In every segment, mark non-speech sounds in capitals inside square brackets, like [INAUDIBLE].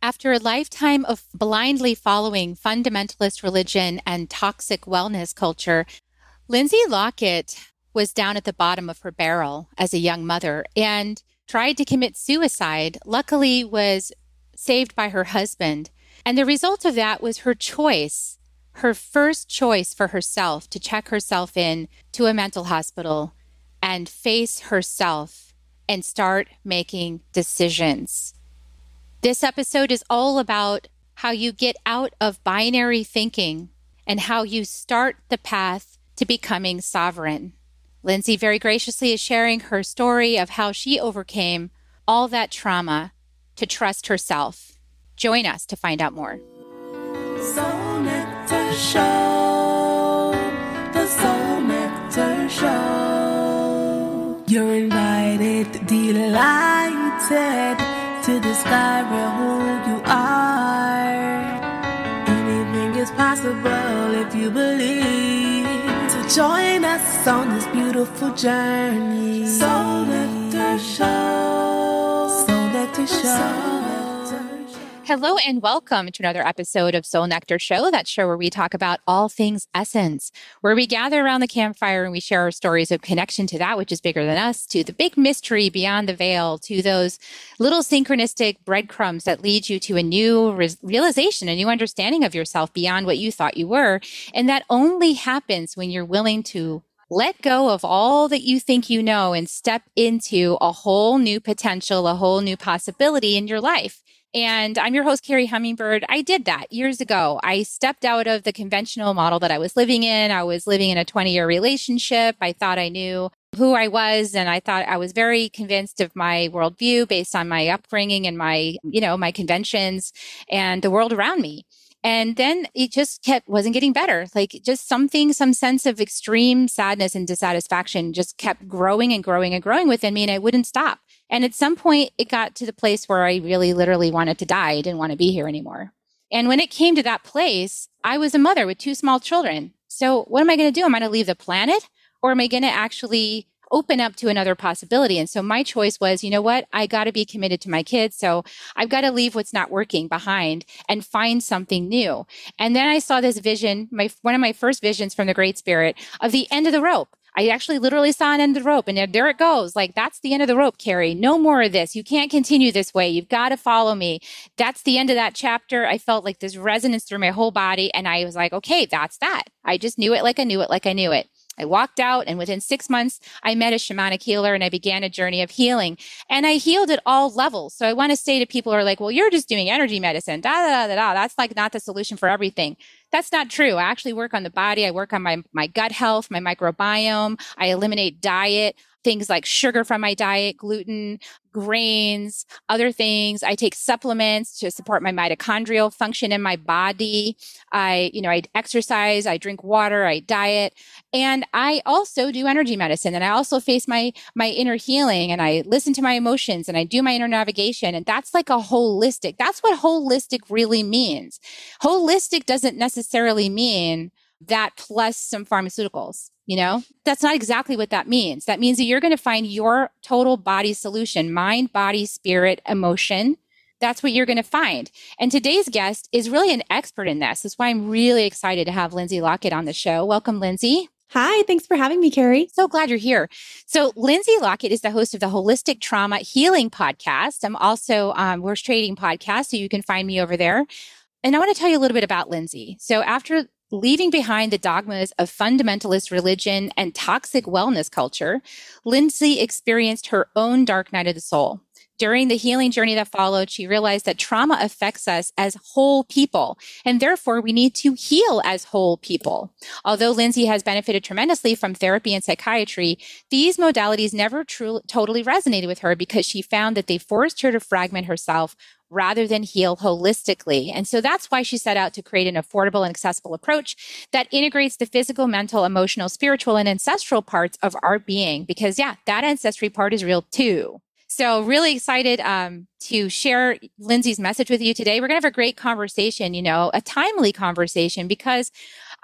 After a lifetime of blindly following fundamentalist religion and toxic wellness culture, Lindsay Lockett was down at the bottom of her barrel as a young mother and tried to commit suicide. Luckily was saved by her husband. And the result of that was her choice, her first choice for herself to check herself in to a mental hospital and face herself and start making decisions. This episode is all about how you get out of binary thinking and how you start the path to becoming sovereign. Lindsay very graciously is sharing her story of how she overcame all that trauma to trust herself. Join us to find out more. Soul Nectar Show, the Soul Nectar Show. You're invited, delighted discover who you are. Anything is possible if you believe. So join us on this beautiful journey. Soul Nectar Show. Hello and welcome to another episode of Soul Nectar Show, that show where we talk about all things essence, where we gather around the campfire and we share our stories of connection to that which is bigger than us, to the big mystery beyond the veil, to those little synchronistic breadcrumbs that lead you to a new re- realization, a new understanding of yourself beyond what you thought you were. And that only happens when you're willing to let go of all that you think you know and step into a whole new potential, a whole new possibility in your life. And I'm your host, Carrie Hummingbird. I did that years ago. I stepped out of the conventional model that I was living in. I was living in a 20 year relationship. I thought I knew who I was. And I thought I was very convinced of my worldview based on my upbringing and my, you know, my conventions and the world around me. And then it just kept, wasn't getting better. Like just something, some sense of extreme sadness and dissatisfaction just kept growing and growing and growing within me. And I wouldn't stop. And at some point, it got to the place where I really literally wanted to die. I didn't want to be here anymore. And when it came to that place, I was a mother with two small children. So what am I going to do? Am I going to leave the planet or am I going to actually open up to another possibility? And so my choice was, you know what? I got to be committed to my kids. So I've got to leave what's not working behind and find something new. And then I saw this vision, my, one of my first visions from the Great Spirit of the end of the rope. I actually literally saw an end of the rope and there it goes. Like, that's the end of the rope, Carrie. No more of this. You can't continue this way. You've got to follow me. That's the end of that chapter. I felt like this resonance through my whole body. And I was like, okay, that's that. I just knew it like I knew it like I knew it. I walked out, and within six months, I met a shamanic healer and I began a journey of healing. And I healed at all levels. So I want to say to people who are like, well, you're just doing energy medicine, da da da da. That's like not the solution for everything. That's not true. I actually work on the body. I work on my, my gut health, my microbiome. I eliminate diet things like sugar from my diet, gluten, grains, other things. I take supplements to support my mitochondrial function in my body. I, you know, I exercise, I drink water, I diet, and I also do energy medicine and I also face my my inner healing and I listen to my emotions and I do my inner navigation and that's like a holistic. That's what holistic really means. Holistic doesn't necessarily mean that plus some pharmaceuticals. You know, that's not exactly what that means. That means that you're going to find your total body solution mind, body, spirit, emotion. That's what you're going to find. And today's guest is really an expert in this. That's why I'm really excited to have Lindsay Lockett on the show. Welcome, Lindsay. Hi, thanks for having me, Carrie. So glad you're here. So, Lindsay Lockett is the host of the Holistic Trauma Healing Podcast. I'm also um, Worst Trading Podcast, so you can find me over there. And I want to tell you a little bit about Lindsay. So, after Leaving behind the dogmas of fundamentalist religion and toxic wellness culture, Lindsay experienced her own dark night of the soul. During the healing journey that followed, she realized that trauma affects us as whole people, and therefore we need to heal as whole people. Although Lindsay has benefited tremendously from therapy and psychiatry, these modalities never truly totally resonated with her because she found that they forced her to fragment herself rather than heal holistically. And so that's why she set out to create an affordable and accessible approach that integrates the physical, mental, emotional, spiritual, and ancestral parts of our being. Because, yeah, that ancestry part is real too. So, really excited um, to share Lindsay's message with you today. We're going to have a great conversation, you know, a timely conversation because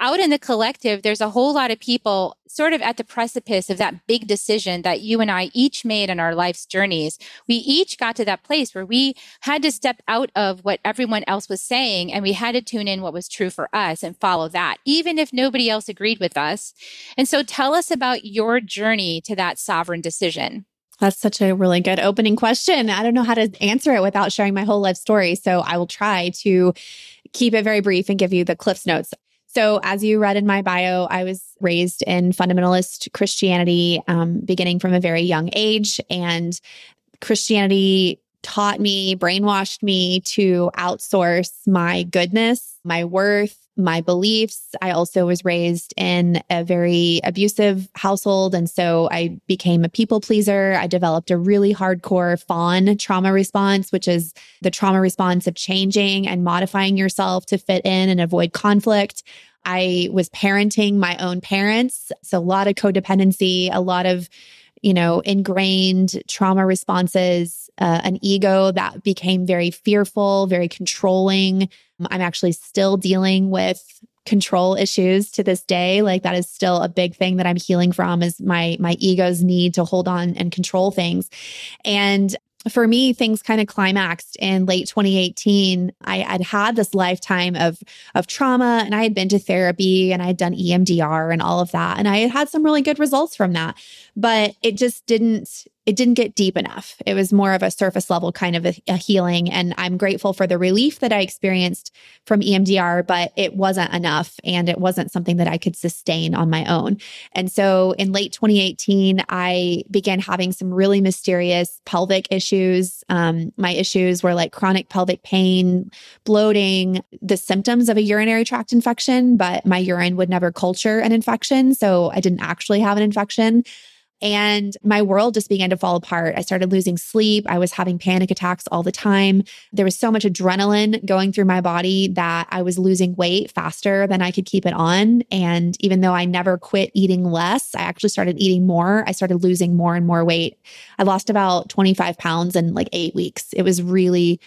out in the collective, there's a whole lot of people sort of at the precipice of that big decision that you and I each made in our life's journeys. We each got to that place where we had to step out of what everyone else was saying and we had to tune in what was true for us and follow that, even if nobody else agreed with us. And so tell us about your journey to that sovereign decision. That's such a really good opening question. I don't know how to answer it without sharing my whole life story. So I will try to keep it very brief and give you the Cliffs Notes. So, as you read in my bio, I was raised in fundamentalist Christianity um, beginning from a very young age. And Christianity taught me, brainwashed me to outsource my goodness, my worth, my beliefs. I also was raised in a very abusive household. And so I became a people pleaser. I developed a really hardcore fawn trauma response, which is the trauma response of changing and modifying yourself to fit in and avoid conflict. I was parenting my own parents. So a lot of codependency, a lot of, you know, ingrained trauma responses, uh, an ego that became very fearful, very controlling. I'm actually still dealing with control issues to this day like that is still a big thing that i'm healing from is my my ego's need to hold on and control things and for me, things kind of climaxed in late 2018. I had had this lifetime of, of trauma and I had been to therapy and I had done EMDR and all of that. And I had had some really good results from that, but it just didn't, it didn't get deep enough. It was more of a surface level kind of a, a, healing. And I'm grateful for the relief that I experienced from EMDR, but it wasn't enough and it wasn't something that I could sustain on my own. And so in late 2018, I began having some really mysterious pelvic issues. Um, my issues were like chronic pelvic pain, bloating, the symptoms of a urinary tract infection, but my urine would never culture an infection. So I didn't actually have an infection. And my world just began to fall apart. I started losing sleep. I was having panic attacks all the time. There was so much adrenaline going through my body that I was losing weight faster than I could keep it on. And even though I never quit eating less, I actually started eating more. I started losing more and more weight. I lost about 25 pounds in like eight weeks. It was really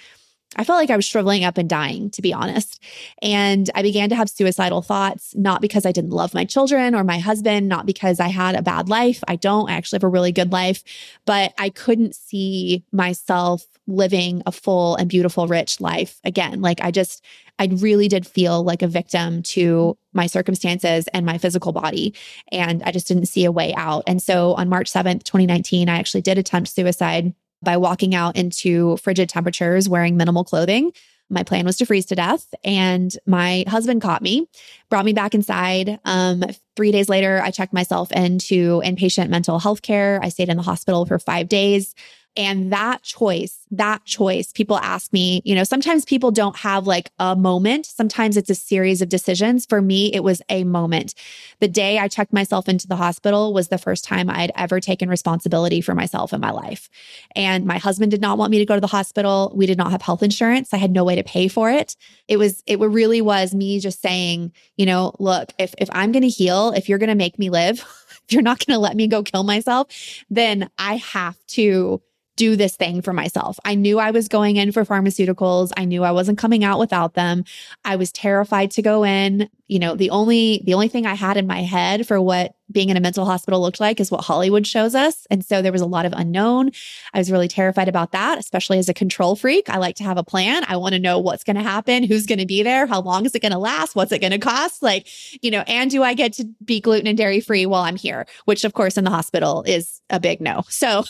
I felt like I was shriveling up and dying, to be honest. And I began to have suicidal thoughts, not because I didn't love my children or my husband, not because I had a bad life. I don't. I actually have a really good life, but I couldn't see myself living a full and beautiful, rich life again. Like I just, I really did feel like a victim to my circumstances and my physical body. And I just didn't see a way out. And so on March 7th, 2019, I actually did attempt suicide by walking out into frigid temperatures wearing minimal clothing. My plan was to freeze to death. And my husband caught me, brought me back inside. Um, three days later, I checked myself into inpatient mental health care. I stayed in the hospital for five days. And that choice, that choice, people ask me, you know, sometimes people don't have like a moment. Sometimes it's a series of decisions. For me, it was a moment. The day I checked myself into the hospital was the first time I'd ever taken responsibility for myself in my life. And my husband did not want me to go to the hospital. We did not have health insurance. I had no way to pay for it. It was, it really was me just saying, you know, look, if, if I'm going to heal, if you're going to make me live, [LAUGHS] if you're not going to let me go kill myself, then I have to do this thing for myself. I knew I was going in for pharmaceuticals. I knew I wasn't coming out without them. I was terrified to go in. You know, the only the only thing I had in my head for what being in a mental hospital looked like is what Hollywood shows us. And so there was a lot of unknown. I was really terrified about that, especially as a control freak. I like to have a plan. I want to know what's going to happen, who's going to be there, how long is it going to last, what's it going to cost? Like, you know, and do I get to be gluten and dairy free while I'm here? Which, of course, in the hospital is a big no. So,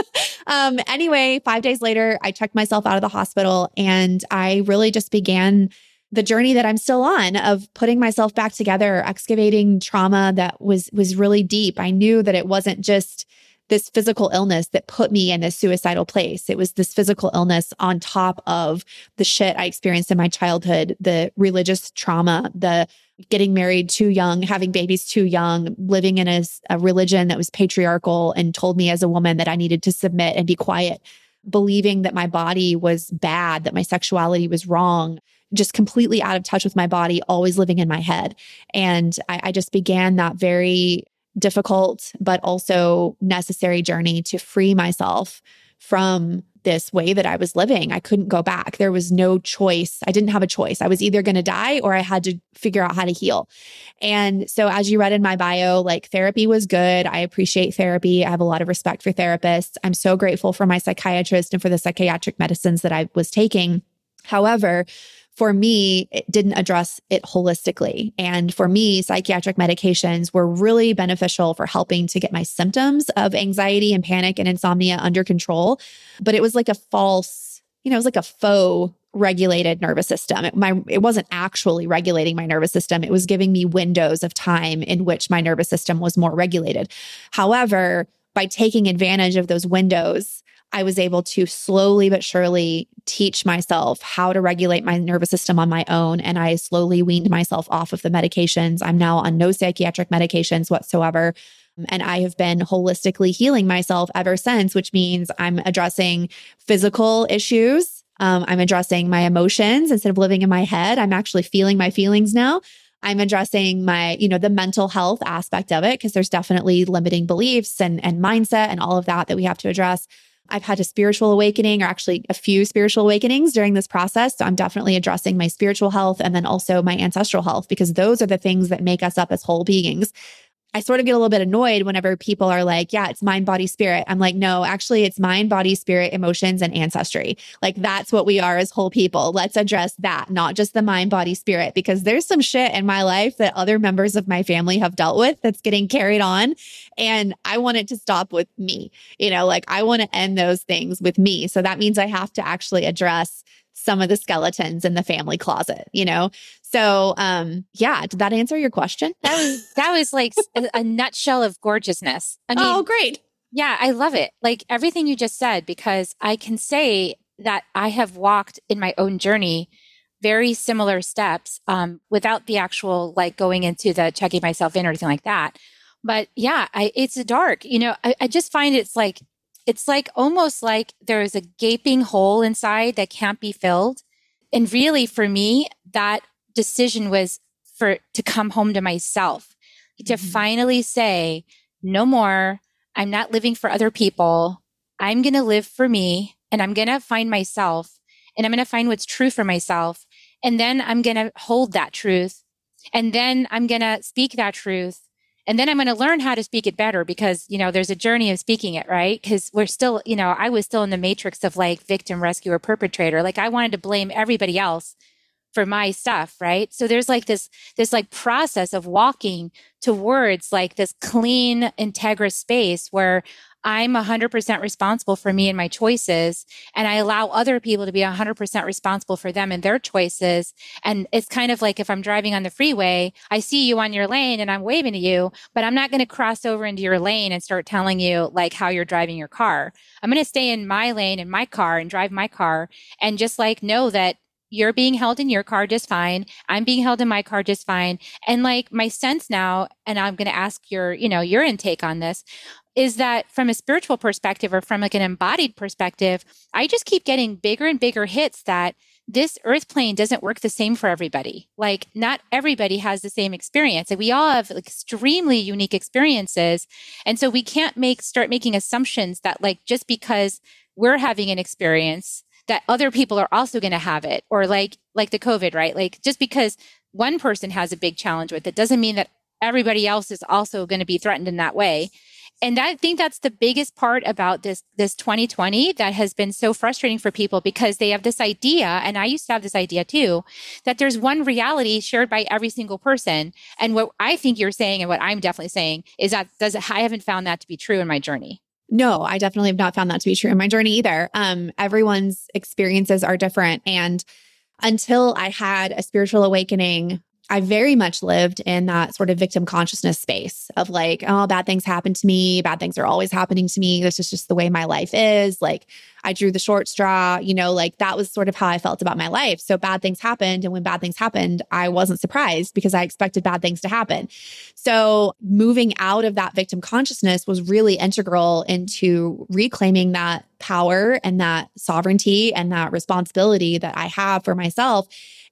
[LAUGHS] um, anyway, five days later, I checked myself out of the hospital and I really just began the journey that I'm still on of putting myself back together, excavating trauma that was was really deep. I knew that it wasn't just this physical illness that put me in this suicidal place. It was this physical illness on top of the shit I experienced in my childhood, the religious trauma, the getting married too young, having babies too young, living in a, a religion that was patriarchal and told me as a woman that I needed to submit and be quiet, believing that my body was bad, that my sexuality was wrong just completely out of touch with my body, always living in my head. And I, I just began that very difficult, but also necessary journey to free myself from this way that I was living. I couldn't go back. There was no choice. I didn't have a choice. I was either going to die or I had to figure out how to heal. And so, as you read in my bio, like therapy was good. I appreciate therapy. I have a lot of respect for therapists. I'm so grateful for my psychiatrist and for the psychiatric medicines that I was taking. However, for me, it didn't address it holistically. And for me, psychiatric medications were really beneficial for helping to get my symptoms of anxiety and panic and insomnia under control. But it was like a false, you know, it was like a faux regulated nervous system. It, my, it wasn't actually regulating my nervous system. It was giving me windows of time in which my nervous system was more regulated. However, by taking advantage of those windows, I was able to slowly but surely teach myself how to regulate my nervous system on my own. And I slowly weaned myself off of the medications. I'm now on no psychiatric medications whatsoever. And I have been holistically healing myself ever since, which means I'm addressing physical issues. Um, I'm addressing my emotions instead of living in my head. I'm actually feeling my feelings now. I'm addressing my, you know, the mental health aspect of it because there's definitely limiting beliefs and and mindset and all of that that we have to address. I've had a spiritual awakening or actually a few spiritual awakenings during this process. So I'm definitely addressing my spiritual health and then also my ancestral health because those are the things that make us up as whole beings. I sort of get a little bit annoyed whenever people are like, yeah, it's mind, body, spirit. I'm like, no, actually, it's mind, body, spirit, emotions, and ancestry. Like, that's what we are as whole people. Let's address that, not just the mind, body, spirit, because there's some shit in my life that other members of my family have dealt with that's getting carried on. And I want it to stop with me. You know, like I want to end those things with me. So that means I have to actually address some of the skeletons in the family closet, you know? So, um, yeah, did that answer your question? That was that was like a, a nutshell of gorgeousness. I mean, oh, great. Yeah, I love it. Like everything you just said because I can say that I have walked in my own journey very similar steps um, without the actual like going into the checking myself in or anything like that. But yeah, I, it's dark. You know, I, I just find it's like it's like almost like there is a gaping hole inside that can't be filled. And really, for me, that decision was for to come home to myself, to mm-hmm. finally say, no more. I'm not living for other people. I'm going to live for me and I'm going to find myself and I'm going to find what's true for myself. And then I'm going to hold that truth. And then I'm going to speak that truth. And then I'm going to learn how to speak it better because, you know, there's a journey of speaking it, right? Because we're still, you know, I was still in the matrix of like victim, rescuer, perpetrator. Like I wanted to blame everybody else for my stuff right so there's like this this like process of walking towards like this clean integrous space where I'm 100% responsible for me and my choices. And I allow other people to be 100% responsible for them and their choices. And it's kind of like if I'm driving on the freeway, I see you on your lane and I'm waving to you, but I'm not going to cross over into your lane and start telling you like how you're driving your car. I'm going to stay in my lane in my car and drive my car and just like know that you're being held in your car just fine. I'm being held in my car just fine. And like my sense now, and I'm going to ask your, you know, your intake on this is that from a spiritual perspective or from like an embodied perspective, I just keep getting bigger and bigger hits that this earth plane doesn't work the same for everybody. Like not everybody has the same experience. And we all have extremely unique experiences. And so we can't make start making assumptions that like just because we're having an experience that other people are also going to have it or like like the covid right like just because one person has a big challenge with it doesn't mean that everybody else is also going to be threatened in that way and I think that's the biggest part about this this 2020 that has been so frustrating for people because they have this idea, and I used to have this idea too, that there's one reality shared by every single person. And what I think you're saying, and what I'm definitely saying, is that does I haven't found that to be true in my journey. No, I definitely have not found that to be true in my journey either. Um, everyone's experiences are different. And until I had a spiritual awakening I very much lived in that sort of victim consciousness space of like, oh, bad things happen to me. Bad things are always happening to me. This is just the way my life is. Like, I drew the short straw, you know, like that was sort of how I felt about my life. So bad things happened. And when bad things happened, I wasn't surprised because I expected bad things to happen. So moving out of that victim consciousness was really integral into reclaiming that power and that sovereignty and that responsibility that I have for myself.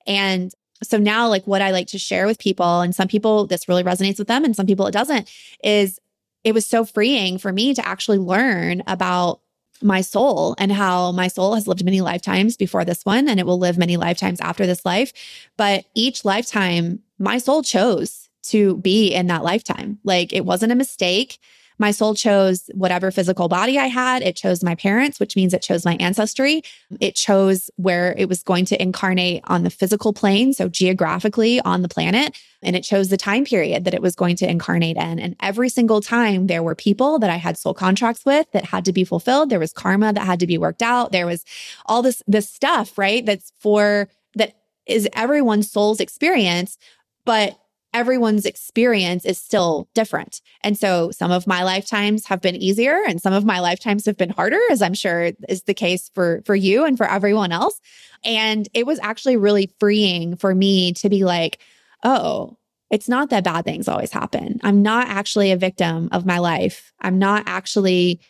And so now, like what I like to share with people, and some people this really resonates with them, and some people it doesn't, is it was so freeing for me to actually learn about my soul and how my soul has lived many lifetimes before this one and it will live many lifetimes after this life. But each lifetime, my soul chose to be in that lifetime. Like it wasn't a mistake. My soul chose whatever physical body I had. It chose my parents, which means it chose my ancestry. It chose where it was going to incarnate on the physical plane, so geographically on the planet. And it chose the time period that it was going to incarnate in. And every single time there were people that I had soul contracts with that had to be fulfilled. There was karma that had to be worked out. There was all this, this stuff, right? That's for, that is everyone's soul's experience. But everyone's experience is still different. And so some of my lifetimes have been easier and some of my lifetimes have been harder, as I'm sure is the case for, for you and for everyone else. And it was actually really freeing for me to be like, oh, it's not that bad things always happen. I'm not actually a victim of my life. I'm not actually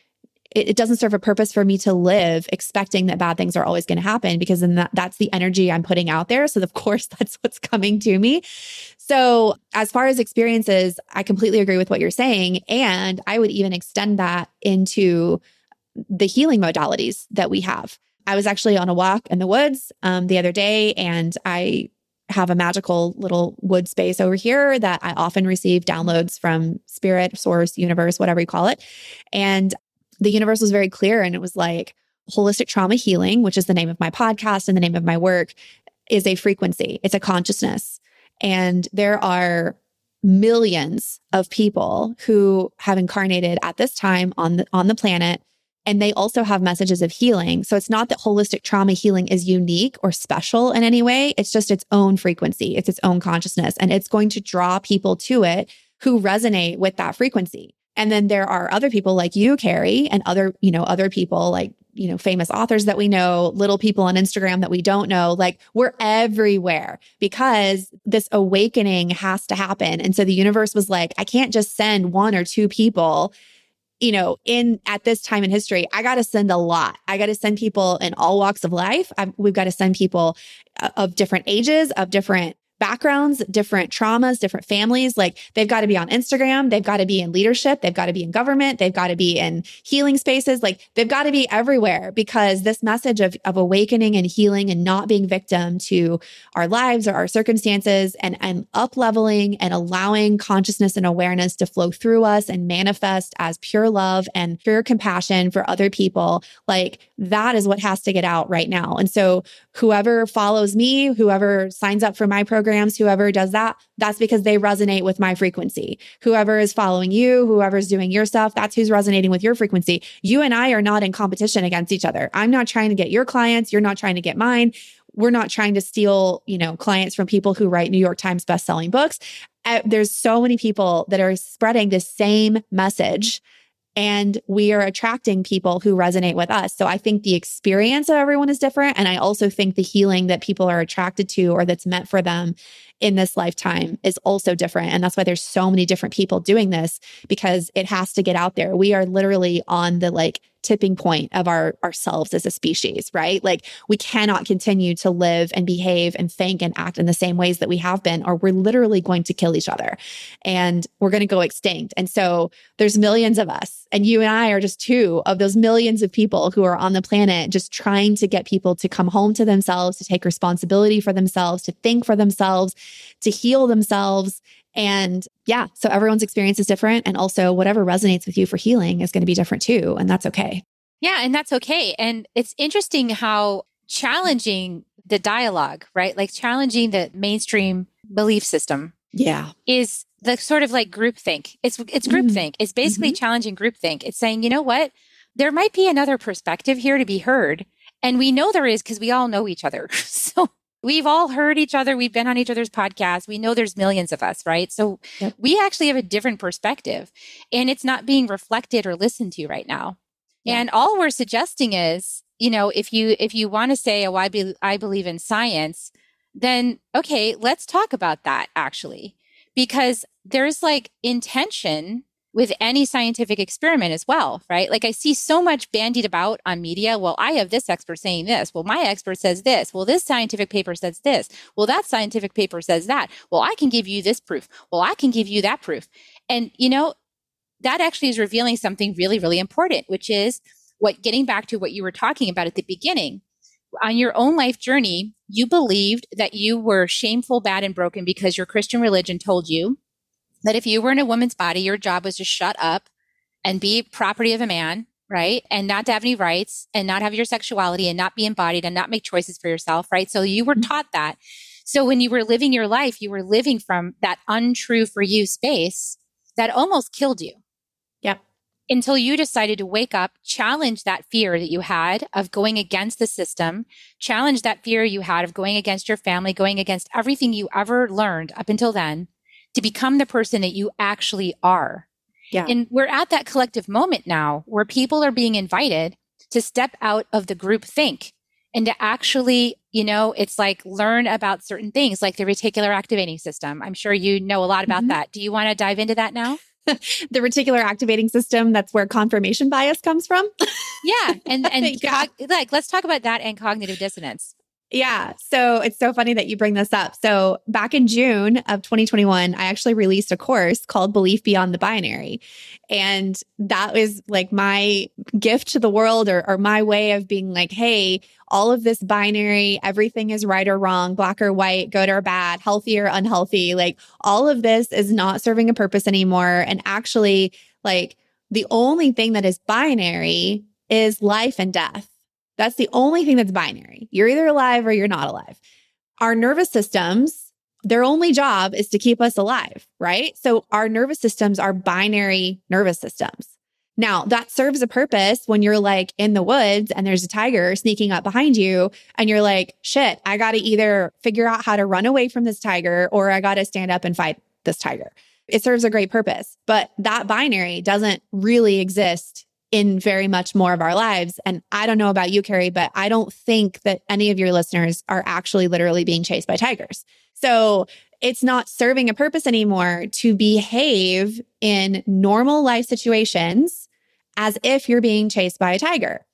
it, it doesn't serve a purpose for me to live expecting that bad things are always going to happen because then that, that's the energy I'm putting out there. So of [LAUGHS] course that's what's coming to me. So as far as experiences, I completely agree with what you're saying. And I would even extend that into the healing modalities that we have. I was actually on a walk in the woods um, the other day and I have a magical little wood space over here that I often receive downloads from spirit, source, universe, whatever you call it. And the universe was very clear and it was like holistic trauma healing, which is the name of my podcast and the name of my work, is a frequency, it's a consciousness. And there are millions of people who have incarnated at this time on the on the planet and they also have messages of healing. So it's not that holistic trauma healing is unique or special in any way. It's just its own frequency. It's its own consciousness and it's going to draw people to it who resonate with that frequency. And then there are other people like you, Carrie, and other, you know, other people like, you know, famous authors that we know, little people on Instagram that we don't know. Like we're everywhere because this awakening has to happen. And so the universe was like, I can't just send one or two people you know, in at this time in history, I got to send a lot. I got to send people in all walks of life. I've, we've got to send people uh, of different ages, of different backgrounds, different traumas, different families. Like they've got to be on Instagram, they've got to be in leadership, they've got to be in government, they've got to be in healing spaces. Like they've got to be everywhere because this message of, of awakening and healing and not being victim to our lives or our circumstances and, and up leveling and allowing consciousness and awareness to flow through us and manifest as pure love and pure compassion for other people. Like that is what has to get out right now. And so whoever follows me, whoever signs up for my programs, whoever does that, that's because they resonate with my frequency. Whoever is following you, whoever's doing your stuff, that's who's resonating with your frequency. You and I are not in competition against each other. I'm not trying to get your clients. You're not trying to get mine. We're not trying to steal, you know, clients from people who write New York Times best-selling books. Uh, there's so many people that are spreading the same message and we are attracting people who resonate with us. So I think the experience of everyone is different. And I also think the healing that people are attracted to or that's meant for them in this lifetime is also different. And that's why there's so many different people doing this because it has to get out there. We are literally on the like tipping point of our ourselves as a species, right? Like we cannot continue to live and behave and think and act in the same ways that we have been, or we're literally going to kill each other and we're going to go extinct. And so there's millions of us, and you and I are just two of those millions of people who are on the planet just trying to get people to come home to themselves, to take responsibility for themselves, to think for themselves, to heal themselves and yeah, so everyone's experience is different. And also, whatever resonates with you for healing is going to be different too. And that's okay. Yeah, and that's okay. And it's interesting how challenging the dialogue, right? Like challenging the mainstream belief system. Yeah. Is the sort of like groupthink. It's it's groupthink. Mm-hmm. It's basically mm-hmm. challenging groupthink. It's saying, you know what? There might be another perspective here to be heard. And we know there is because we all know each other. [LAUGHS] so we've all heard each other. We've been on each other's podcasts. We know there's millions of us, right? So yep. we actually have a different perspective and it's not being reflected or listened to right now. Yeah. And all we're suggesting is, you know, if you if you want to say, "Oh, I, be- I believe in science," then okay, let's talk about that actually, because there's like intention with any scientific experiment as well, right? Like I see so much bandied about on media. Well, I have this expert saying this. Well, my expert says this. Well, this scientific paper says this. Well, that scientific paper says that. Well, I can give you this proof. Well, I can give you that proof. And, you know, that actually is revealing something really, really important, which is what getting back to what you were talking about at the beginning, on your own life journey, you believed that you were shameful, bad, and broken because your Christian religion told you that if you were in a woman's body, your job was to shut up and be property of a man, right? And not to have any rights and not have your sexuality and not be embodied and not make choices for yourself, right? So you were mm-hmm. taught that. So when you were living your life, you were living from that untrue for you space that almost killed you. Yep. Until you decided to wake up, challenge that fear that you had of going against the system, challenge that fear you had of going against your family, going against everything you ever learned up until then to become the person that you actually are. Yeah. And we're at that collective moment now where people are being invited to step out of the group think and to actually, you know, it's like learn about certain things like the reticular activating system. I'm sure you know a lot about mm-hmm. that. Do you want to dive into that now? [LAUGHS] the reticular activating system, that's where confirmation bias comes from. yeah. And, [LAUGHS] and yeah. Cog- like, let's talk about that and cognitive dissonance. Yeah. So it's so funny that you bring this up. So back in June of 2021, I actually released a course called Belief Beyond the Binary. And that was like my gift to the world or, or my way of being like, hey, all of this binary, everything is right or wrong, black or white, good or bad, healthy or unhealthy. Like all of this is not serving a purpose anymore. And actually, like the only thing that is binary is life and death. That's the only thing that's binary. You're either alive or you're not alive. Our nervous systems, their only job is to keep us alive, right? So our nervous systems are binary nervous systems. Now, that serves a purpose when you're like in the woods and there's a tiger sneaking up behind you and you're like, shit, I got to either figure out how to run away from this tiger or I got to stand up and fight this tiger. It serves a great purpose, but that binary doesn't really exist in very much more of our lives. And I don't know about you, Carrie, but I don't think that any of your listeners are actually literally being chased by tigers. So it's not serving a purpose anymore to behave in normal life situations as if you're being chased by a tiger.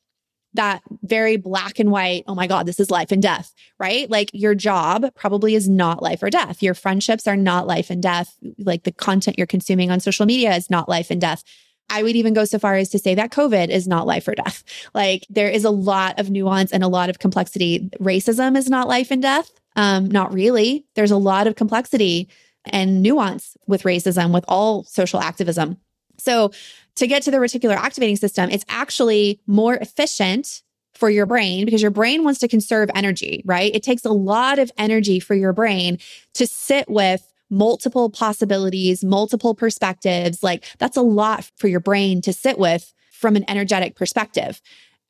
That very black and white, oh my God, this is life and death, right? Like your job probably is not life or death. Your friendships are not life and death. Like the content you're consuming on social media is not life and death. I would even go so far as to say that COVID is not life or death. Like there is a lot of nuance and a lot of complexity. Racism is not life and death. Um, not really. There's a lot of complexity and nuance with racism, with all social activism. So to get to the reticular activating system, it's actually more efficient for your brain because your brain wants to conserve energy, right? It takes a lot of energy for your brain to sit with multiple possibilities, multiple perspectives. Like that's a lot for your brain to sit with from an energetic perspective.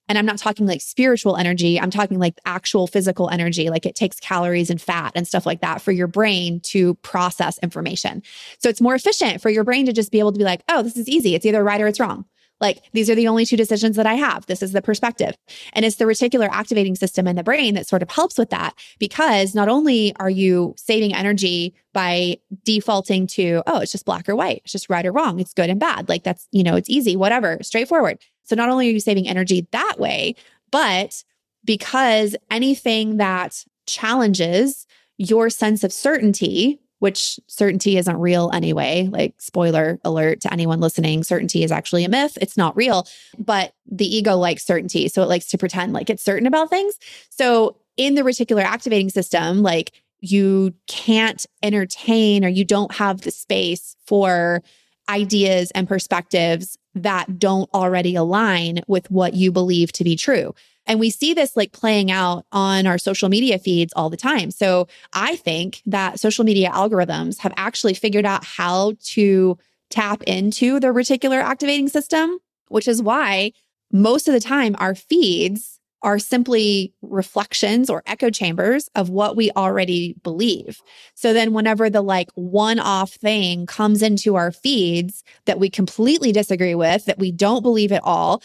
And I'm not talking like spiritual energy. I'm talking like actual physical energy. Like it takes calories and fat and stuff like that for your brain to process information. So it's more efficient for your brain to just be able to be like, oh, this is easy. It's either right or it's wrong. Like these are the only two decisions that I have. This is the perspective. And it's the reticular activating system in the brain that sort of helps with that because not only are you saving energy by defaulting to, oh, it's just black or white, it's just right or wrong, it's good and bad. Like that's, you know, it's easy, whatever, straightforward. So not only are you saving energy that way, but because anything that challenges your sense of certainty which certainty isn't real anyway. Like, spoiler alert to anyone listening, certainty is actually a myth. It's not real, but the ego likes certainty. So it likes to pretend like it's certain about things. So in the reticular activating system, like, you can't entertain or you don't have the space for ideas and perspectives that don't already align with what you believe to be true. And we see this like playing out on our social media feeds all the time. So I think that social media algorithms have actually figured out how to tap into the reticular activating system, which is why most of the time our feeds are simply reflections or echo chambers of what we already believe. So then, whenever the like one off thing comes into our feeds that we completely disagree with, that we don't believe at all,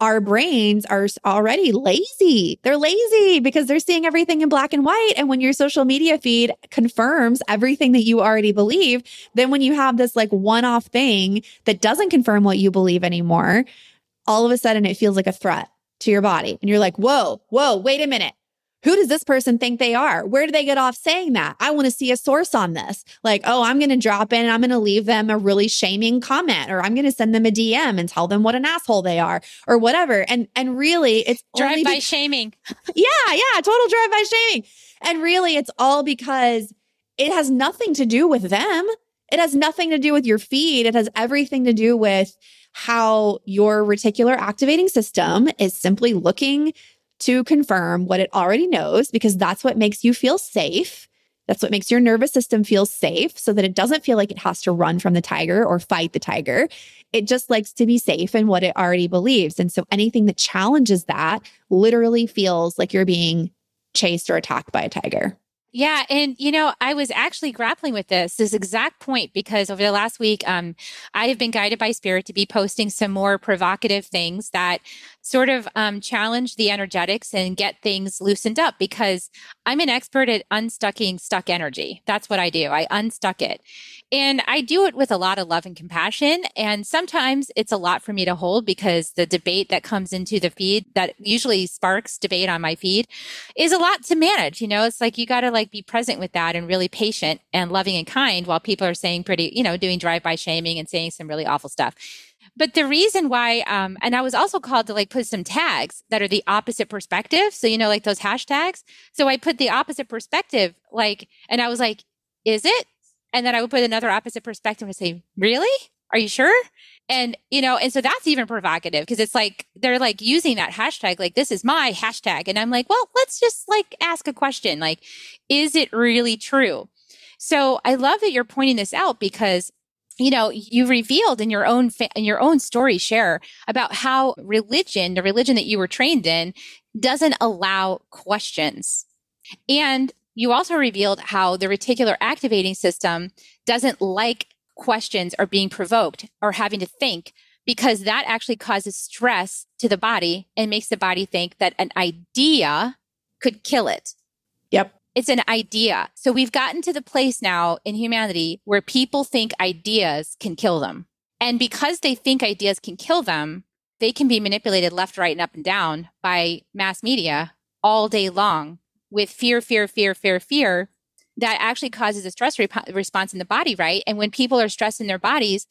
our brains are already lazy. They're lazy because they're seeing everything in black and white. And when your social media feed confirms everything that you already believe, then when you have this like one off thing that doesn't confirm what you believe anymore, all of a sudden it feels like a threat to your body. And you're like, whoa, whoa, wait a minute. Who does this person think they are? Where do they get off saying that? I want to see a source on this. Like, oh, I'm going to drop in and I'm going to leave them a really shaming comment or I'm going to send them a DM and tell them what an asshole they are or whatever. And and really it's drive by be- shaming. [LAUGHS] yeah, yeah, total drive by shaming. And really it's all because it has nothing to do with them. It has nothing to do with your feed. It has everything to do with how your reticular activating system is simply looking to confirm what it already knows because that's what makes you feel safe. That's what makes your nervous system feel safe so that it doesn't feel like it has to run from the tiger or fight the tiger. It just likes to be safe in what it already believes. And so anything that challenges that literally feels like you're being chased or attacked by a tiger. Yeah, and you know, I was actually grappling with this this exact point because over the last week, um, I have been guided by spirit to be posting some more provocative things that sort of um, challenge the energetics and get things loosened up because I'm an expert at unstucking stuck energy. That's what I do. I unstuck it. And I do it with a lot of love and compassion. And sometimes it's a lot for me to hold because the debate that comes into the feed that usually sparks debate on my feed is a lot to manage. You know, it's like you got to like be present with that and really patient and loving and kind while people are saying pretty, you know, doing drive by shaming and saying some really awful stuff. But the reason why, um, and I was also called to like put some tags that are the opposite perspective. So, you know, like those hashtags. So I put the opposite perspective, like, and I was like, is it? And then I would put another opposite perspective and say, really? Are you sure? And, you know, and so that's even provocative because it's like they're like using that hashtag, like, this is my hashtag. And I'm like, well, let's just like ask a question. Like, is it really true? So I love that you're pointing this out because you know you revealed in your own fa- in your own story share about how religion the religion that you were trained in doesn't allow questions. And you also revealed how the reticular activating system doesn't like questions or being provoked or having to think because that actually causes stress to the body and makes the body think that an idea could kill it. Yep it's an idea. So we've gotten to the place now in humanity where people think ideas can kill them. And because they think ideas can kill them, they can be manipulated left, right, and up and down by mass media all day long with fear, fear, fear, fear, fear that actually causes a stress rep- response in the body, right? And when people are stressed in their bodies,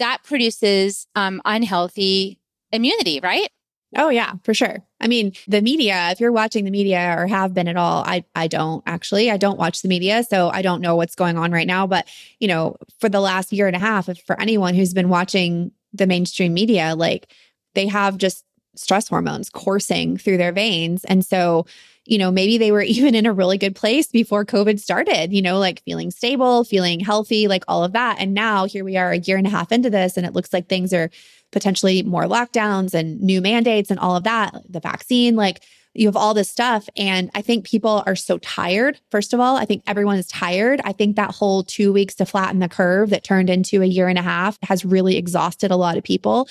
that produces um, unhealthy immunity, right? Oh yeah, for sure. I mean, the media, if you're watching the media or have been at all, I I don't actually. I don't watch the media, so I don't know what's going on right now, but you know, for the last year and a half, if for anyone who's been watching the mainstream media, like they have just stress hormones coursing through their veins. And so, you know, maybe they were [LAUGHS] even in a really good place before COVID started, you know, like feeling stable, feeling healthy, like all of that. And now here we are a year and a half into this, and it looks like things are potentially more lockdowns and new mandates and all of that, the vaccine, like you have all this stuff. And I think people are so tired. First of all, I think everyone is tired. I think that whole two weeks to flatten the curve that turned into a year and a half has really exhausted a lot of people.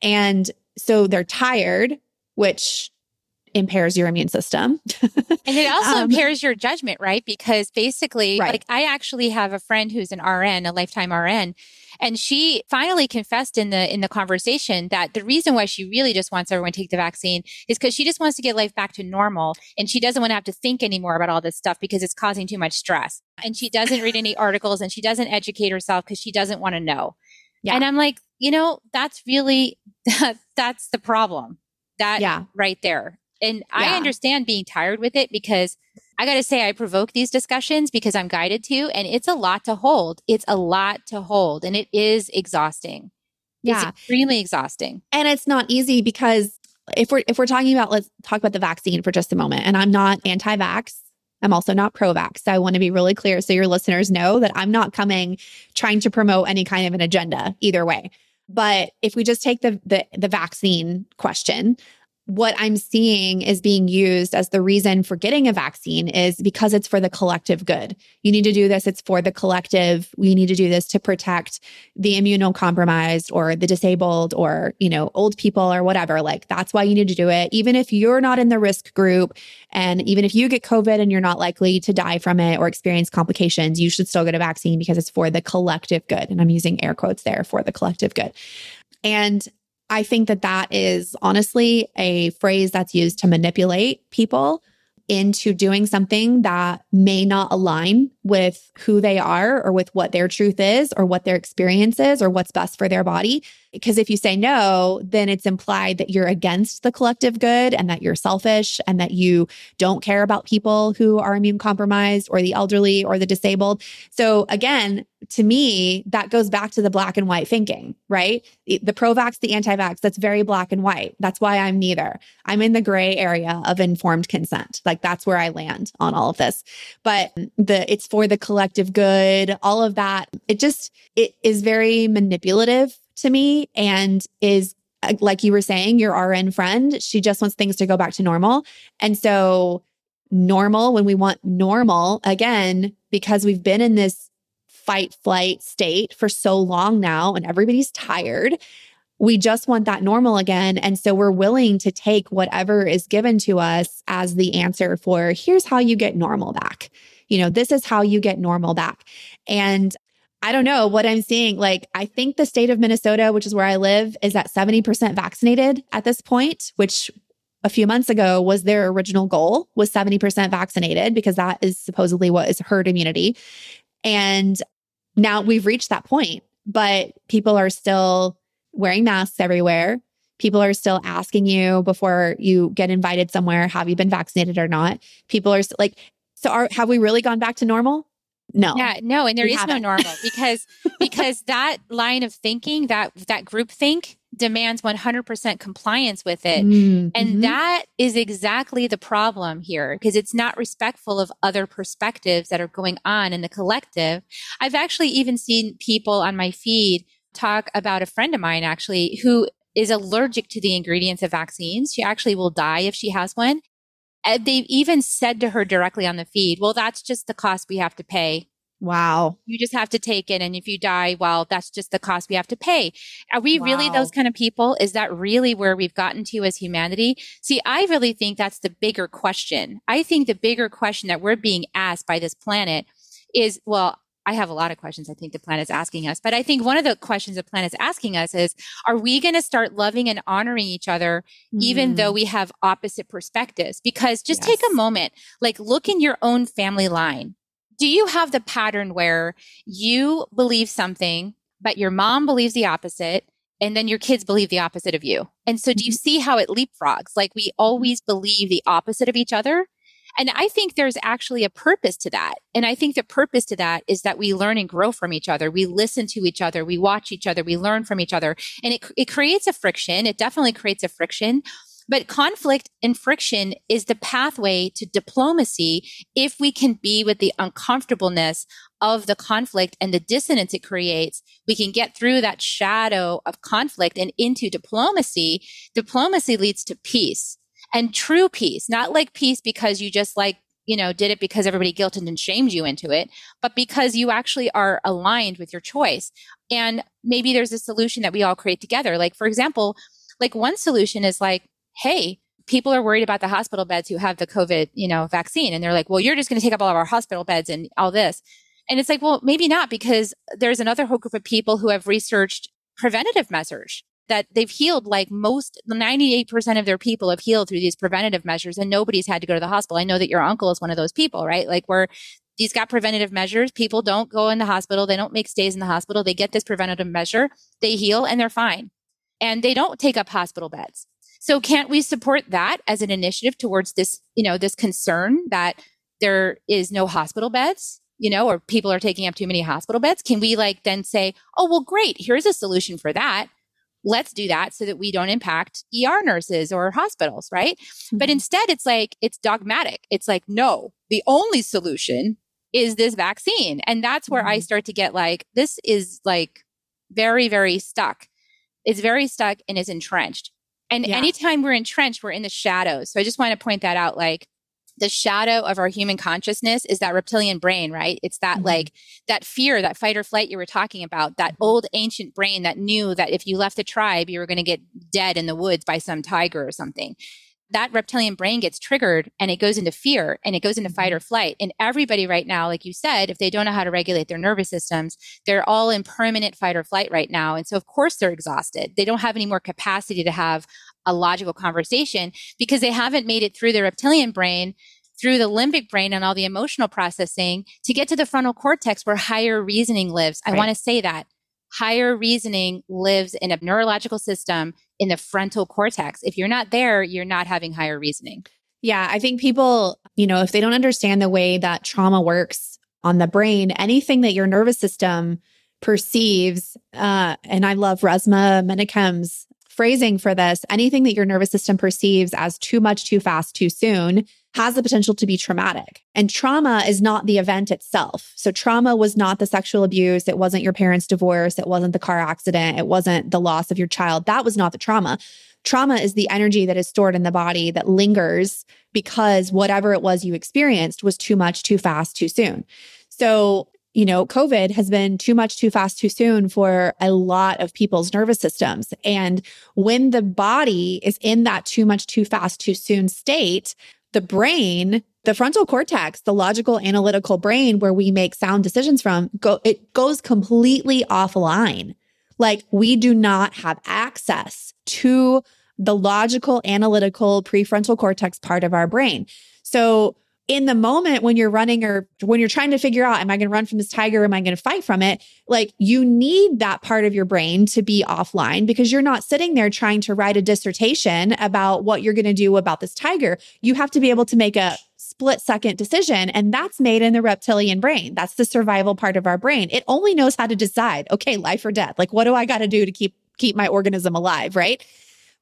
And so they're tired, which impairs your immune system. and it also [LAUGHS] um, impairs your judgment, right? Because basically, right. like I actually have a friend who's an RN, a lifetime RN, and she finally confessed in the in the conversation that the reason why she really just wants everyone to take the vaccine is because she just wants to get life back to normal and she doesn't want to have to think anymore about all this stuff because it's causing too much stress. And she doesn't read any [LAUGHS] articles and she doesn't educate herself because she doesn't want to know. Yeah. And I'm like, you know, that's really [LAUGHS] that's the problem. That yeah. right there. And yeah. I understand being tired with it because I got to say, I provoke these discussions because I'm guided to, and it's a lot to hold. It's a lot to hold, and it is exhausting. Yeah. It's extremely exhausting. And it's not easy because if we're if we're talking about let's talk about the vaccine for just a moment. And I'm not anti-vax. I'm also not pro-vax. So I want to be really clear so your listeners know that I'm not coming trying to promote any kind of an agenda either way. But if we just take the the, the vaccine question, what I'm seeing is being used as the reason for getting a vaccine is because it's for the collective good. You need to do this, it's for the collective. We need to do this to protect the immunocompromised or the disabled or, you know, old people or whatever. Like that's why you need to do it. Even if you're not in the risk group and even if you get COVID and you're not likely to die from it or experience complications, you should still get a vaccine because it's for the collective good. And I'm using air quotes there for the collective good. And I think that that is honestly a phrase that's used to manipulate people into doing something that may not align with who they are or with what their truth is or what their experience is or what's best for their body. Because if you say no, then it's implied that you're against the collective good and that you're selfish and that you don't care about people who are immune compromised or the elderly or the disabled. So again, to me, that goes back to the black and white thinking, right? The pro vax, the anti vax, that's very black and white. That's why I'm neither. I'm in the gray area of informed consent. Like that's where I land on all of this. But the, it's for the collective good, all of that. It just, it is very manipulative to me and is uh, like you were saying, your RN friend, she just wants things to go back to normal. And so normal, when we want normal again, because we've been in this fight flight state for so long now and everybody's tired. We just want that normal again. And so we're willing to take whatever is given to us as the answer for here's how you get normal back. You know, this is how you get normal back. And I don't know what I'm seeing. Like, I think the state of Minnesota, which is where I live, is at 70% vaccinated at this point, which a few months ago was their original goal was 70% vaccinated because that is supposedly what is herd immunity. And now we've reached that point, but people are still wearing masks everywhere. People are still asking you before you get invited somewhere, have you been vaccinated or not? People are like, so are, have we really gone back to normal? No. Yeah, no, and there is haven't. no normal because [LAUGHS] because that line of thinking, that that group think demands 100% compliance with it. Mm-hmm. And that is exactly the problem here because it's not respectful of other perspectives that are going on in the collective. I've actually even seen people on my feed talk about a friend of mine actually who is allergic to the ingredients of vaccines. She actually will die if she has one. And they've even said to her directly on the feed, well, that's just the cost we have to pay Wow. You just have to take it. And if you die, well, that's just the cost we have to pay. Are we wow. really those kind of people? Is that really where we've gotten to as humanity? See, I really think that's the bigger question. I think the bigger question that we're being asked by this planet is, well, I have a lot of questions I think the planet's asking us, but I think one of the questions the planet's asking us is, are we going to start loving and honoring each other, mm. even though mm. we have opposite perspectives? Because just yes. take a moment, like look in your own family line do you have the pattern where you believe something, but your mom believes the opposite? And then your kids believe the opposite of you. And so do you mm-hmm. see how it leapfrogs? Like we always believe the opposite of each other. And I think there's actually a purpose to that. And I think the purpose to that is that we learn and grow from each other. We listen to each other. We watch each other. We learn from each other. And it, it creates a friction. It definitely creates a friction. But conflict and friction is the pathway to diplomacy if we can be with the uncomfortableness of the conflict and the dissonance it creates. We can get through that shadow of conflict and into diplomacy. Diplomacy leads to peace and true peace, not like peace because you just like you know, did it because everybody guilted and shamed you into it, but because you actually are aligned with your choice. And maybe there's a solution that we all create together. Like, for example, like one solution is like, hey, people are worried about the hospital beds who have the COVID, you know, vaccine. And they're like, well, you're just going to take up all of our hospital beds and all this. And it's like, well, maybe not because there's another whole group of people who have researched preventative measures that they've healed like most 98% of their people have healed through these preventative measures and nobody's had to go to the hospital. I know that your uncle is one of those people, right? Like where these got preventative measures. People don't go in the hospital. They don't make stays in the hospital. They get this preventative measure. They heal and they're fine. And they don't take up hospital beds. So can't we support that as an initiative towards this, you know, this concern that there is no hospital beds, you know, or people are taking up too many hospital beds? Can we like then say, oh, well, great, here's a solution for that. Let's do that so that we don't impact ER nurses or hospitals, right? Mm-hmm. But instead, it's like, it's dogmatic. It's like, no, the only solution is this vaccine. And that's where mm-hmm. I start to get like, this is like very, very stuck. It's very stuck and is entrenched. And yeah. anytime we're entrenched, we're in the shadows. So I just want to point that out. Like the shadow of our human consciousness is that reptilian brain, right? It's that mm-hmm. like that fear, that fight or flight you were talking about, that mm-hmm. old ancient brain that knew that if you left the tribe, you were going to get dead in the woods by some tiger or something that reptilian brain gets triggered and it goes into fear and it goes into fight mm-hmm. or flight. And everybody right now, like you said, if they don't know how to regulate their nervous systems, they're all in permanent fight or flight right now. And so, of course, they're exhausted. They don't have any more capacity to have a logical conversation because they haven't made it through their reptilian brain through the limbic brain and all the emotional processing to get to the frontal cortex where higher reasoning lives. I want to say that higher reasoning lives in a neurological system in the frontal cortex. If you're not there, you're not having higher reasoning. Yeah, I think people, you know, if they don't understand the way that trauma works on the brain, anything that your nervous system perceives, uh, and I love Resmaa Menakem's phrasing for this anything that your nervous system perceives as too much, too fast, too soon has the potential to be traumatic. And trauma is not the event itself. So, trauma was not the sexual abuse. It wasn't your parents' divorce. It wasn't the car accident. It wasn't the loss of your child. That was not the trauma. Trauma is the energy that is stored in the body that lingers because whatever it was you experienced was too much, too fast, too soon. So, you know, COVID has been too much, too fast, too soon for a lot of people's nervous systems. And when the body is in that too much, too fast, too soon state, the brain, the frontal cortex, the logical analytical brain where we make sound decisions from, go, it goes completely offline. Like we do not have access to the logical analytical prefrontal cortex part of our brain. So in the moment when you're running or when you're trying to figure out, am I going to run from this tiger? Am I going to fight from it? Like you need that part of your brain to be offline because you're not sitting there trying to write a dissertation about what you're going to do about this tiger. You have to be able to make a split second decision. And that's made in the reptilian brain. That's the survival part of our brain. It only knows how to decide, okay, life or death. Like, what do I got to do to keep, keep my organism alive? Right.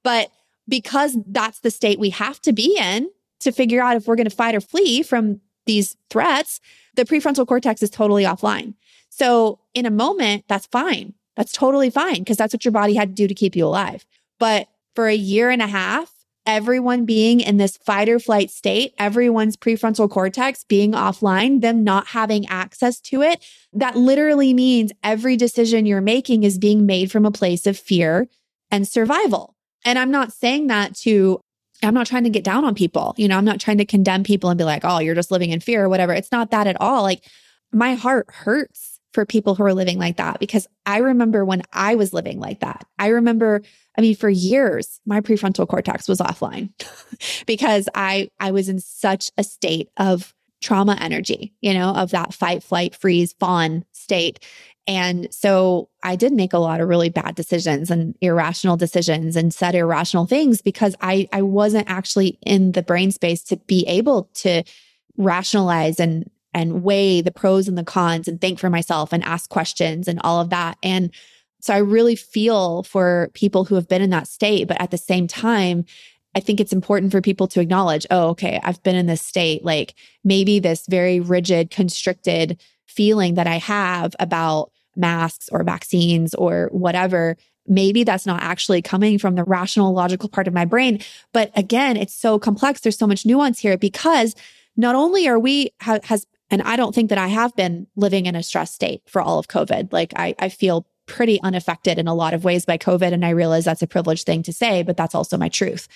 But because that's the state we have to be in, to figure out if we're going to fight or flee from these threats, the prefrontal cortex is totally offline. So in a moment, that's fine. That's totally fine because that's what your body had to do to keep you alive. But for a year and a half, everyone being in this fight or flight state, everyone's prefrontal cortex being offline, them not having access to it, that literally means every decision you're making is being made from a place of fear and survival. And I'm not saying that to I'm not trying to get down on people. You know, I'm not trying to condemn people and be like, oh, you're just living in fear or whatever. It's not that at all. Like my heart hurts for people who are living like that because I remember when I was living like that. I remember, I mean, for years, my prefrontal cortex was offline [LAUGHS] because I I was in such a state of trauma energy, you know, of that fight, flight, freeze, fawn state. And so I did make a lot of really bad decisions and irrational decisions and said irrational things because I, I wasn't actually in the brain space to be able to rationalize and and weigh the pros and the cons and think for myself and ask questions and all of that. And so I really feel for people who have been in that state, but at the same time, I think it's important for people to acknowledge, oh, okay, I've been in this state. Like maybe this very rigid, constricted feeling that I have about masks or vaccines or whatever, maybe that's not actually coming from the rational, logical part of my brain. But again, it's so complex. There's so much nuance here because not only are we, ha- has, and I don't think that I have been living in a stress state for all of COVID. Like I, I feel pretty unaffected in a lot of ways by COVID. And I realize that's a privileged thing to say, but that's also my truth.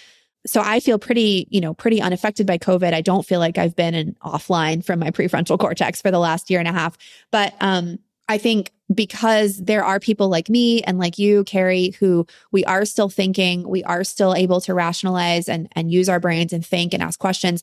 So I feel pretty, you know, pretty unaffected by COVID. I don't feel like I've been in offline from my prefrontal [LAUGHS] cortex for the last year and a half. But um, I think because there are people like me and like you, Carrie, who we are still thinking, we are still able to rationalize and, and use our brains and think and ask questions.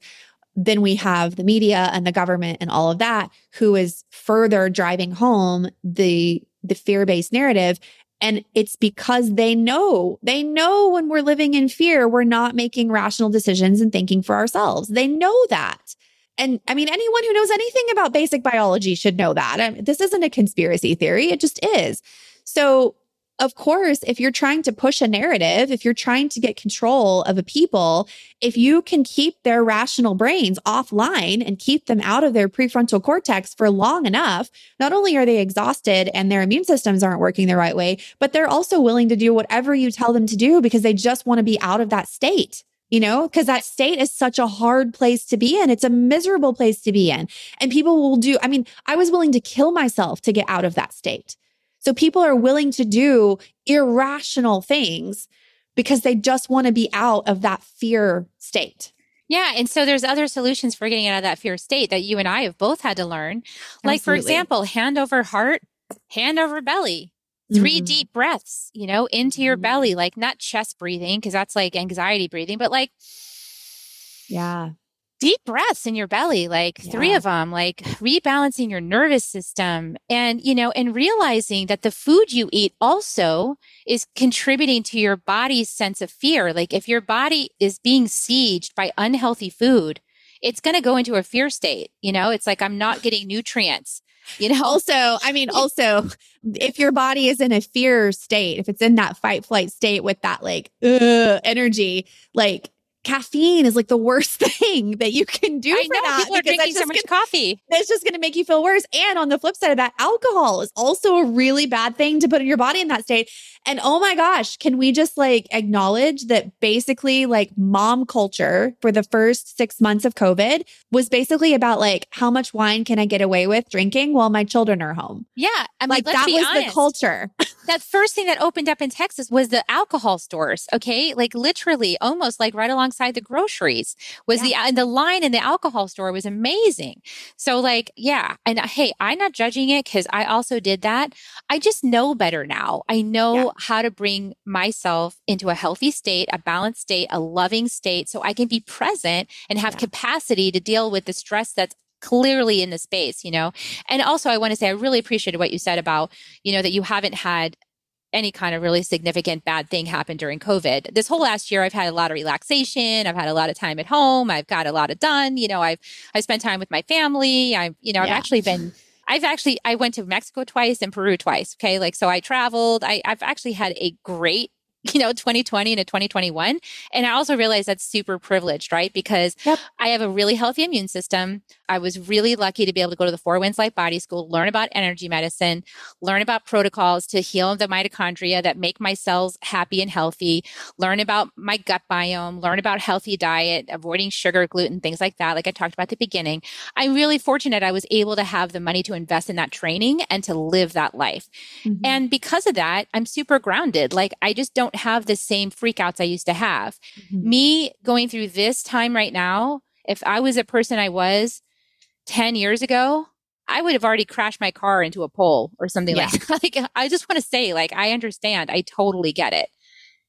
Then we have the media and the government and all of that who is further driving home the the fear-based narrative and it's because they know, they know when we're living in fear, we're not making rational decisions and thinking for ourselves. They know that. And I mean, anyone who knows anything about basic biology should know that. I mean, this isn't a conspiracy theory, it just is. So, of course, if you're trying to push a narrative, if you're trying to get control of a people, if you can keep their rational brains offline and keep them out of their prefrontal cortex for long enough, not only are they exhausted and their immune systems aren't working the right way, but they're also willing to do whatever you tell them to do because they just want to be out of that state you know, because that state is such a hard place to be in. It's a miserable place to be in. And people will do, I mean, I was willing to kill myself to get out of that state. So people are willing to do irrational things because they just want to be out of that fear state. Yeah. And so there's other solutions for getting out of that fear state that you and I have both had to learn. Like, Absolutely. for example, hand over heart, hand over belly. 3 mm-hmm. deep breaths, you know, into your belly, like not chest breathing, because that's like anxiety breathing, but like, yeah, deep breaths in your belly, like yeah. three of them, like rebalancing your nervous system and, you know, and realizing that the food you eat also is contributing to your body's sense of fear. Like if your body is being sieged by unhealthy food, it's going to go into a fear state. You know, it's like I'm not getting nutrients. You know, also, I mean, also, if your body is in a fear state, if it's in that fight flight state with that like uh, energy, like caffeine is like the worst [LAUGHS] thing that you can do I for know, that. People are drinking so much gonna, coffee. It's just going to make you feel worse. And on the flip side of that, alcohol is also a really bad thing to put in your body in that state. And oh my gosh, can we just like acknowledge that basically like mom culture for the first six months of COVID was basically about like how much wine can I get away with drinking while my children are home? Yeah. I mean, like that was honest. the culture. that first thing that opened up in Texas was the alcohol stores. Okay. Like literally almost like right alongside the groceries was yeah. the, and the line in the alcohol store was amazing. So like, yeah. And uh, hey, I'm not judging it because I also did that. I just know better now. I know yeah. How to bring myself into a healthy state, a balanced state, a loving state so I can be present and have yeah. capacity to deal with the stress that's clearly in the space, you know? And also, I want to say, I really appreciated what you said about, you know, that you haven't had any kind of really significant bad thing happen during COVID. This whole last year, I've had a lot of relaxation. I've had a lot of time at home. I've got a lot of done. You know, I've, I spent time with my family. I've, you know, I've actually been, I've actually, I went to Mexico twice and Peru twice. Okay. Like, so I traveled. I, I've actually had a great [LAUGHS] you know 2020 into 2021 and i also realized that's super privileged right? Because yep. i have a really healthy immune system. I was really lucky to be able to go to the Four Winds Light Body School learn about energy medicine learn about protocols to heal the mitochondria that make my cells happy and healthy learn about my gut biome learn about healthy diet avoiding sugar gluten things like that like i talked about at the beginning. I'm really fortunate i was able to have the money to invest in that training and to live that life. Mm-hmm. and because of that i'm super grounded. Like i just don't have the same freakouts I used to have. Mm-hmm. Me going through this time right now, if I was a person I was 10 years ago, I would have already crashed my car into a pole or something yeah. like [LAUGHS] that. like I just want to say like I understand. I totally get it.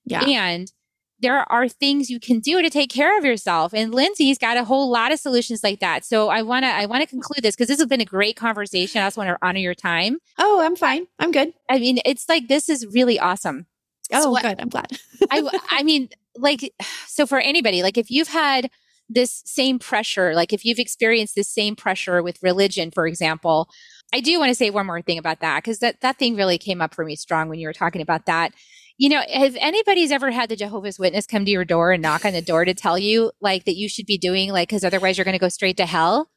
Yeah. And there are things you can do to take care of yourself. And Lindsay's got a whole lot of solutions like that. So I want to, I want to conclude this because this has been a great conversation. I also want to honor your time. Oh, I'm fine. I'm good. I mean, it's like, this is really awesome. Oh, so good. I'm glad. I, [LAUGHS] I mean, like, [SIGHS] so for anybody, like if you've had this same pressure, like if you've experienced this same pressure with religion, for example, I do want to say one more thing about that because that, that thing really came up for me strong when you were talking about that. You know, if anybody's ever had the Jehovah's Witness come to your door and knock on the door to tell you like that you should be doing like, because otherwise you're going to go straight to hell,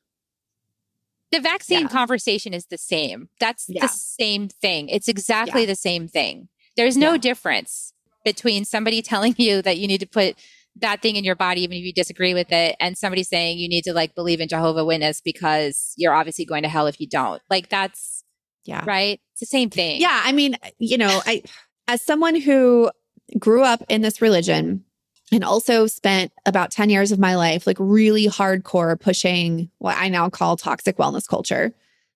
the vaccine yeah. conversation is the same. That's yeah. the same thing. It's exactly yeah. the same thing. There's no yeah. difference between somebody telling you that you need to put that thing in your body, even if you disagree with it, and somebody saying you need to like believe in Jehovah Witness because you're obviously going to hell if you don't. Like that's yeah, right. It's the same thing. Yeah, I mean, you know, I as someone who grew up in this religion and also spent about 10 years of my life like really hardcore pushing what I now call toxic wellness culture,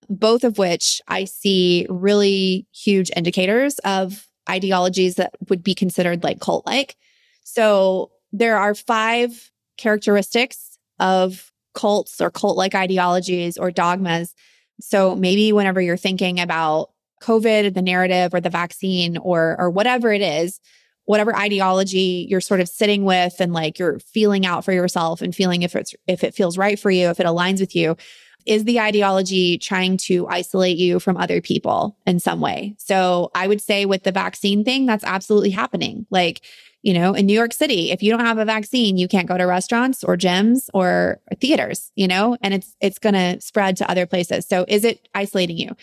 both of which I see really huge indicators of ideologies that would be considered like cult like. So there are five characteristics of cults or cult like ideologies or dogmas. So maybe whenever you're thinking about COVID, the narrative or the vaccine or or whatever it is, whatever ideology you're sort of sitting with and like you're feeling out for yourself and feeling if it's if it feels right for you, if it aligns with you, is the ideology trying to isolate you from other people in some way? So I would say with the vaccine thing, that's absolutely happening. Like, you know, in New York City, if you don't have a vaccine, you can't go to restaurants or gyms or theaters, you know, and it's it's going to spread to other places. So is it isolating you?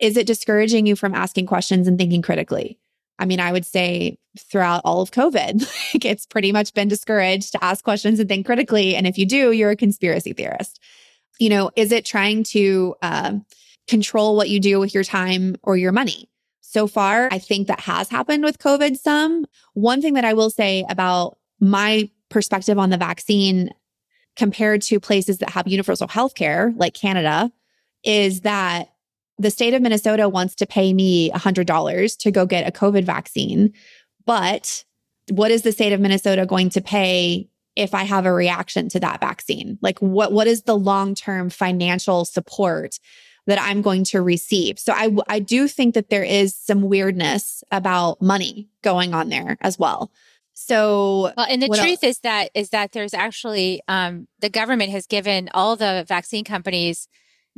Is it discouraging you from asking questions and thinking critically? I mean, I would say throughout all of COVID, [LAUGHS] like it's pretty much been discouraged to ask questions and think critically. And if you do, you're a conspiracy theorist you know, is it trying to uh, control what you do with your time or your money? So far, I think that has happened with COVID some. One thing that I will say about my perspective on the vaccine compared to places that have universal health care, like Canada, is that the state of Minnesota wants to pay me $100 to go get a COVID vaccine. But what is the state of Minnesota going to pay if I have a reaction to that vaccine? Like what what is the long-term financial support that I'm going to receive? So I I do think that there is some weirdness about money going on there as well. So well, and the truth else? is that is that there's actually um, the government has given all the vaccine companies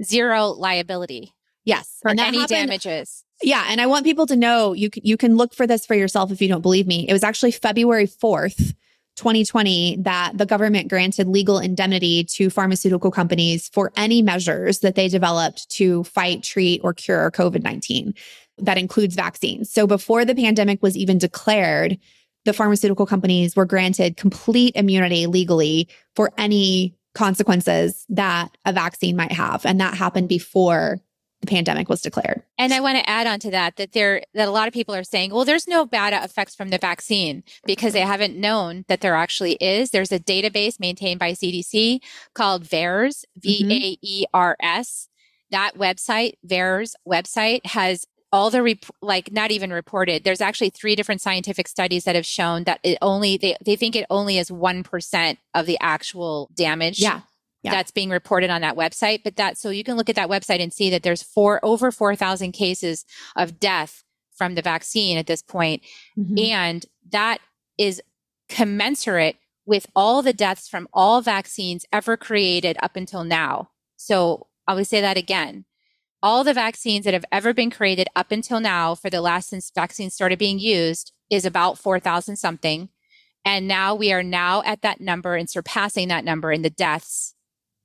zero liability. Yes, for any happened, damages. Yeah, and I want people to know you you can look for this for yourself if you don't believe me. It was actually February fourth 2020 that the government granted legal indemnity to pharmaceutical companies for any measures that they developed to fight, treat, or cure COVID 19. That includes vaccines. So before the pandemic was even declared, the pharmaceutical companies were granted complete immunity legally for any consequences that a vaccine might have. And that happened before the pandemic was declared. And I want to add on to that that there that a lot of people are saying, well, there's no bad effects from the vaccine because they haven't known that there actually is. There's a database maintained by CDC called VAERS, mm-hmm. V A E R S. That website, VAERS website, has all the rep- like not even reported there's actually three different scientific studies that have shown that it only they, they think it only is 1% of the actual damage yeah yeah. that's being reported on that website. But that, so you can look at that website and see that there's four, over 4,000 cases of death from the vaccine at this point. Mm-hmm. And that is commensurate with all the deaths from all vaccines ever created up until now. So I will say that again. All the vaccines that have ever been created up until now for the last since vaccines started being used is about 4,000 something. And now we are now at that number and surpassing that number in the deaths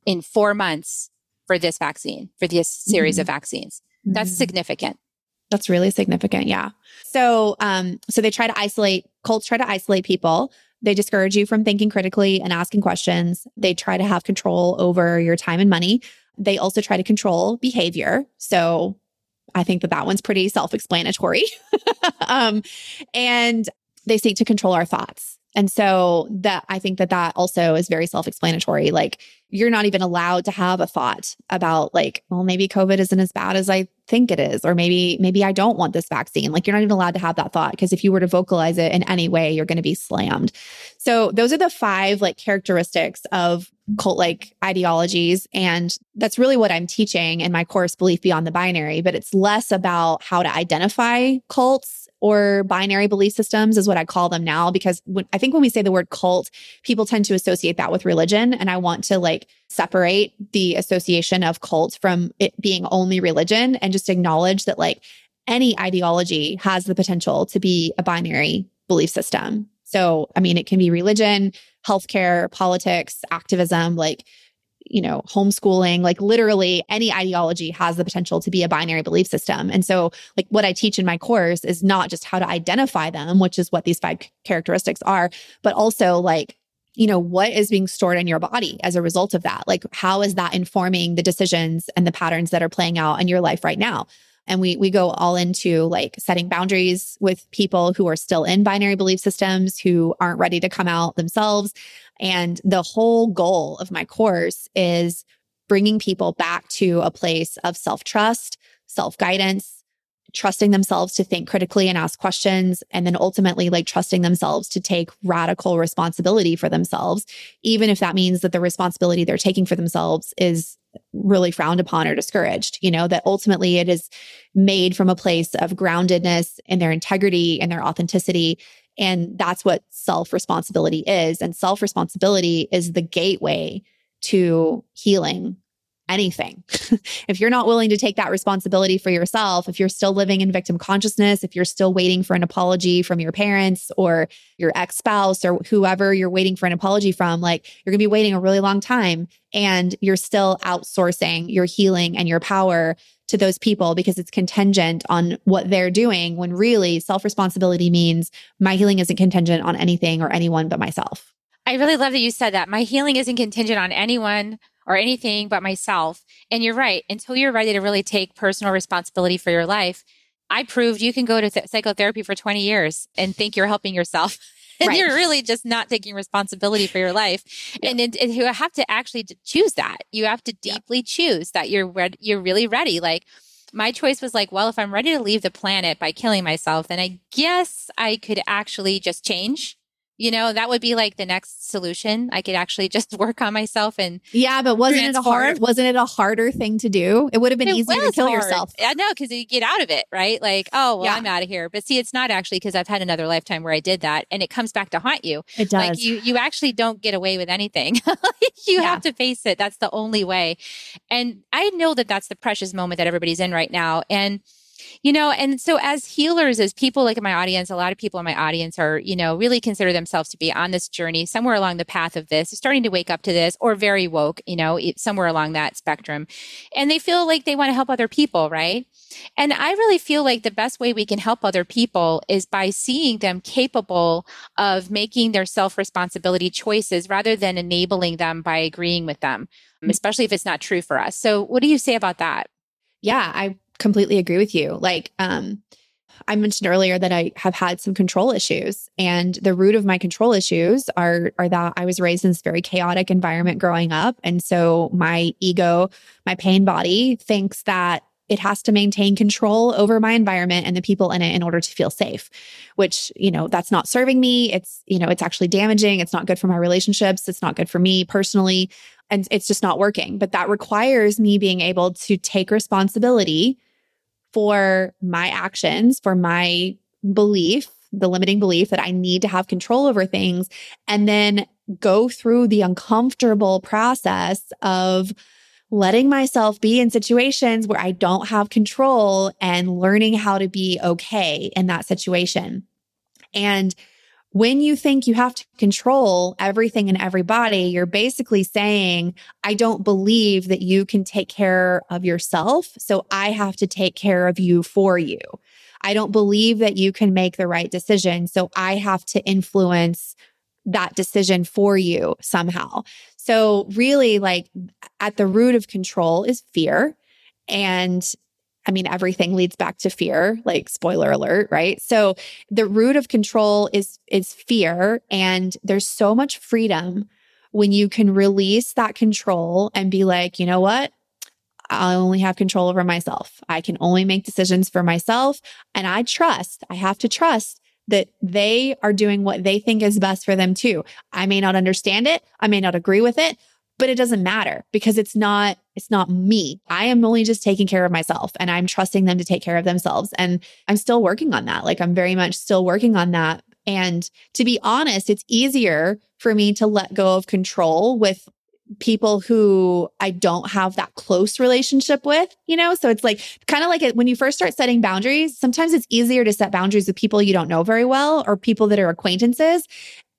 in four months for this vaccine, for this series mm-hmm. of vaccines. That's mm-hmm. significant. That's really significant. Yeah. So, um, so they try to isolate, cults try to isolate people. They discourage you from thinking critically and asking questions. They try to have control over your time and money. They also try to control behavior. So I think that that one's pretty self explanatory. [LAUGHS] um, and they seek to control our thoughts. And so that I think that that also is very self-explanatory. Like you're not even allowed to have a thought about like, well, maybe COVID isn't as bad as I think it is, or maybe, maybe I don't want this vaccine. Like you're not even allowed to have that thought because if you were to vocalize it in any way, you're going to be slammed. So those are the five like characteristics of cult like ideologies. And that's really what I'm teaching in my course, Belief Beyond the Binary. But it's less about how to identify cults or binary belief systems is what I call them now because when, I think when we say the word cult, people tend to associate that with religion. And I want to like separate the association of cult from it being only religion and just acknowledge that like any ideology has the potential to be a binary belief system. So, I mean, it can be religion, healthcare, politics, activism, like you know, homeschooling, like literally any ideology has the potential to be a binary belief system. And so, like, what I teach in my course is not just how to identify them, which is what these five characteristics are, but also like, you know, what is being stored in your body as a result of that? Like, how is that informing the decisions and the patterns that are playing out in your life right now? and we we go all into like setting boundaries with people who are still in binary belief systems who aren't ready to come out themselves and the whole goal of my course is bringing people back to a place of self trust, self guidance, trusting themselves to think critically and ask questions, and then ultimately like trusting themselves to take radical responsibility for themselves, even if that means that the responsibility they're taking for themselves is really frowned upon or discouraged. You know, that ultimately it is made from a place of groundedness in their integrity and their authenticity and that's what self responsibility is. And self responsibility is the gateway to healing anything. [LAUGHS] if you're not willing to take that responsibility for yourself, if you're still living in victim consciousness, if you're still waiting for an apology from your parents or your ex spouse or whoever you're waiting for an apology from, like you're going to be waiting a really long time and you're still outsourcing your healing and your power to those people because it's contingent on what they're doing when really self responsibility means my healing isn't contingent on anything or anyone but myself. I really love that you said that. My healing isn't contingent on anyone or anything but myself. And you're right. Until you're ready to really take personal responsibility for your life, I proved you can go to th- psychotherapy for 20 years and think you're helping yourself. [LAUGHS] and right. you're really just not taking responsibility for your life. Yeah. And, and, and, you have to actually choose that. You have to deeply yeah. choose that you're re- you're really ready. Like my choice was like, well, if I'm ready to leave the planet by killing myself, then I guess I could actually just change You know, that would be like the next solution. I could actually [LAUGHS] just work on myself and yeah, but wasn't it a hard? Wasn't it a harder thing to do? It would have been it easier to kill hard. yourself. I know because you get out of it, right? Like, oh, well, yeah. I'm out of here. But see, it's not actually because I've had another lifetime where I did that, and it comes back to haunt you. It does. Like you, you actually don't get away with anything. [LAUGHS] you yeah. have to face it. That's the only way. And I know that that's the precious moment that everybody's in right now, and you know, and so as healers, as people like in my audience, a lot of people in my audience are, you know, really consider themselves to be on this journey somewhere along the path of this, starting to wake up to this or very woke, you know, somewhere along that spectrum. And they feel like they want to help other people, right? And I really feel like the best way we can help other people is by seeing them capable of making their self responsibility choices rather than enabling them by agreeing with them, mm-hmm. especially if it's not true for us. So, what do you say about that? Yeah, I completely agree with you. Like, um, I mentioned earlier that I have had some control issues and the root of my control issues are are that I was raised in this very chaotic environment growing up and so my ego, my pain body thinks that it has to maintain control over my environment and the people in it in order to feel safe which you know that's not serving me. It's you know it's actually damaging. It's not good for my relationships. It's not good for me personally and it's just not working. But that requires me being able to take responsibility for my actions, for my belief, the limiting belief that I need to have control over things, and then go through the uncomfortable process of letting myself be in situations where I don't have control and learning how to be okay in that situation. And when you think you have to control everything and everybody, you're basically saying, I don't believe that you can take care of yourself. So I have to take care of you for you. I don't believe that you can make the right decision. So I have to influence that decision for you somehow. So, really, like at the root of control is fear. And I mean, everything leads back to fear, like spoiler alert, right? So the root of control is, is fear. And there's so much freedom when you can release that control and be like, you know what? I only have control over myself. I can only make decisions for myself. And I trust, I have to trust that they are doing what they think is best for them too. I may not understand it. I may not agree with it, but it doesn't matter because it's not it's not me i am only just taking care of myself and i'm trusting them to take care of themselves and i'm still working on that like i'm very much still working on that and to be honest it's easier for me to let go of control with people who I don't have that close relationship with, you know? So it's like kind of like it, when you first start setting boundaries, sometimes it's easier to set boundaries with people you don't know very well or people that are acquaintances.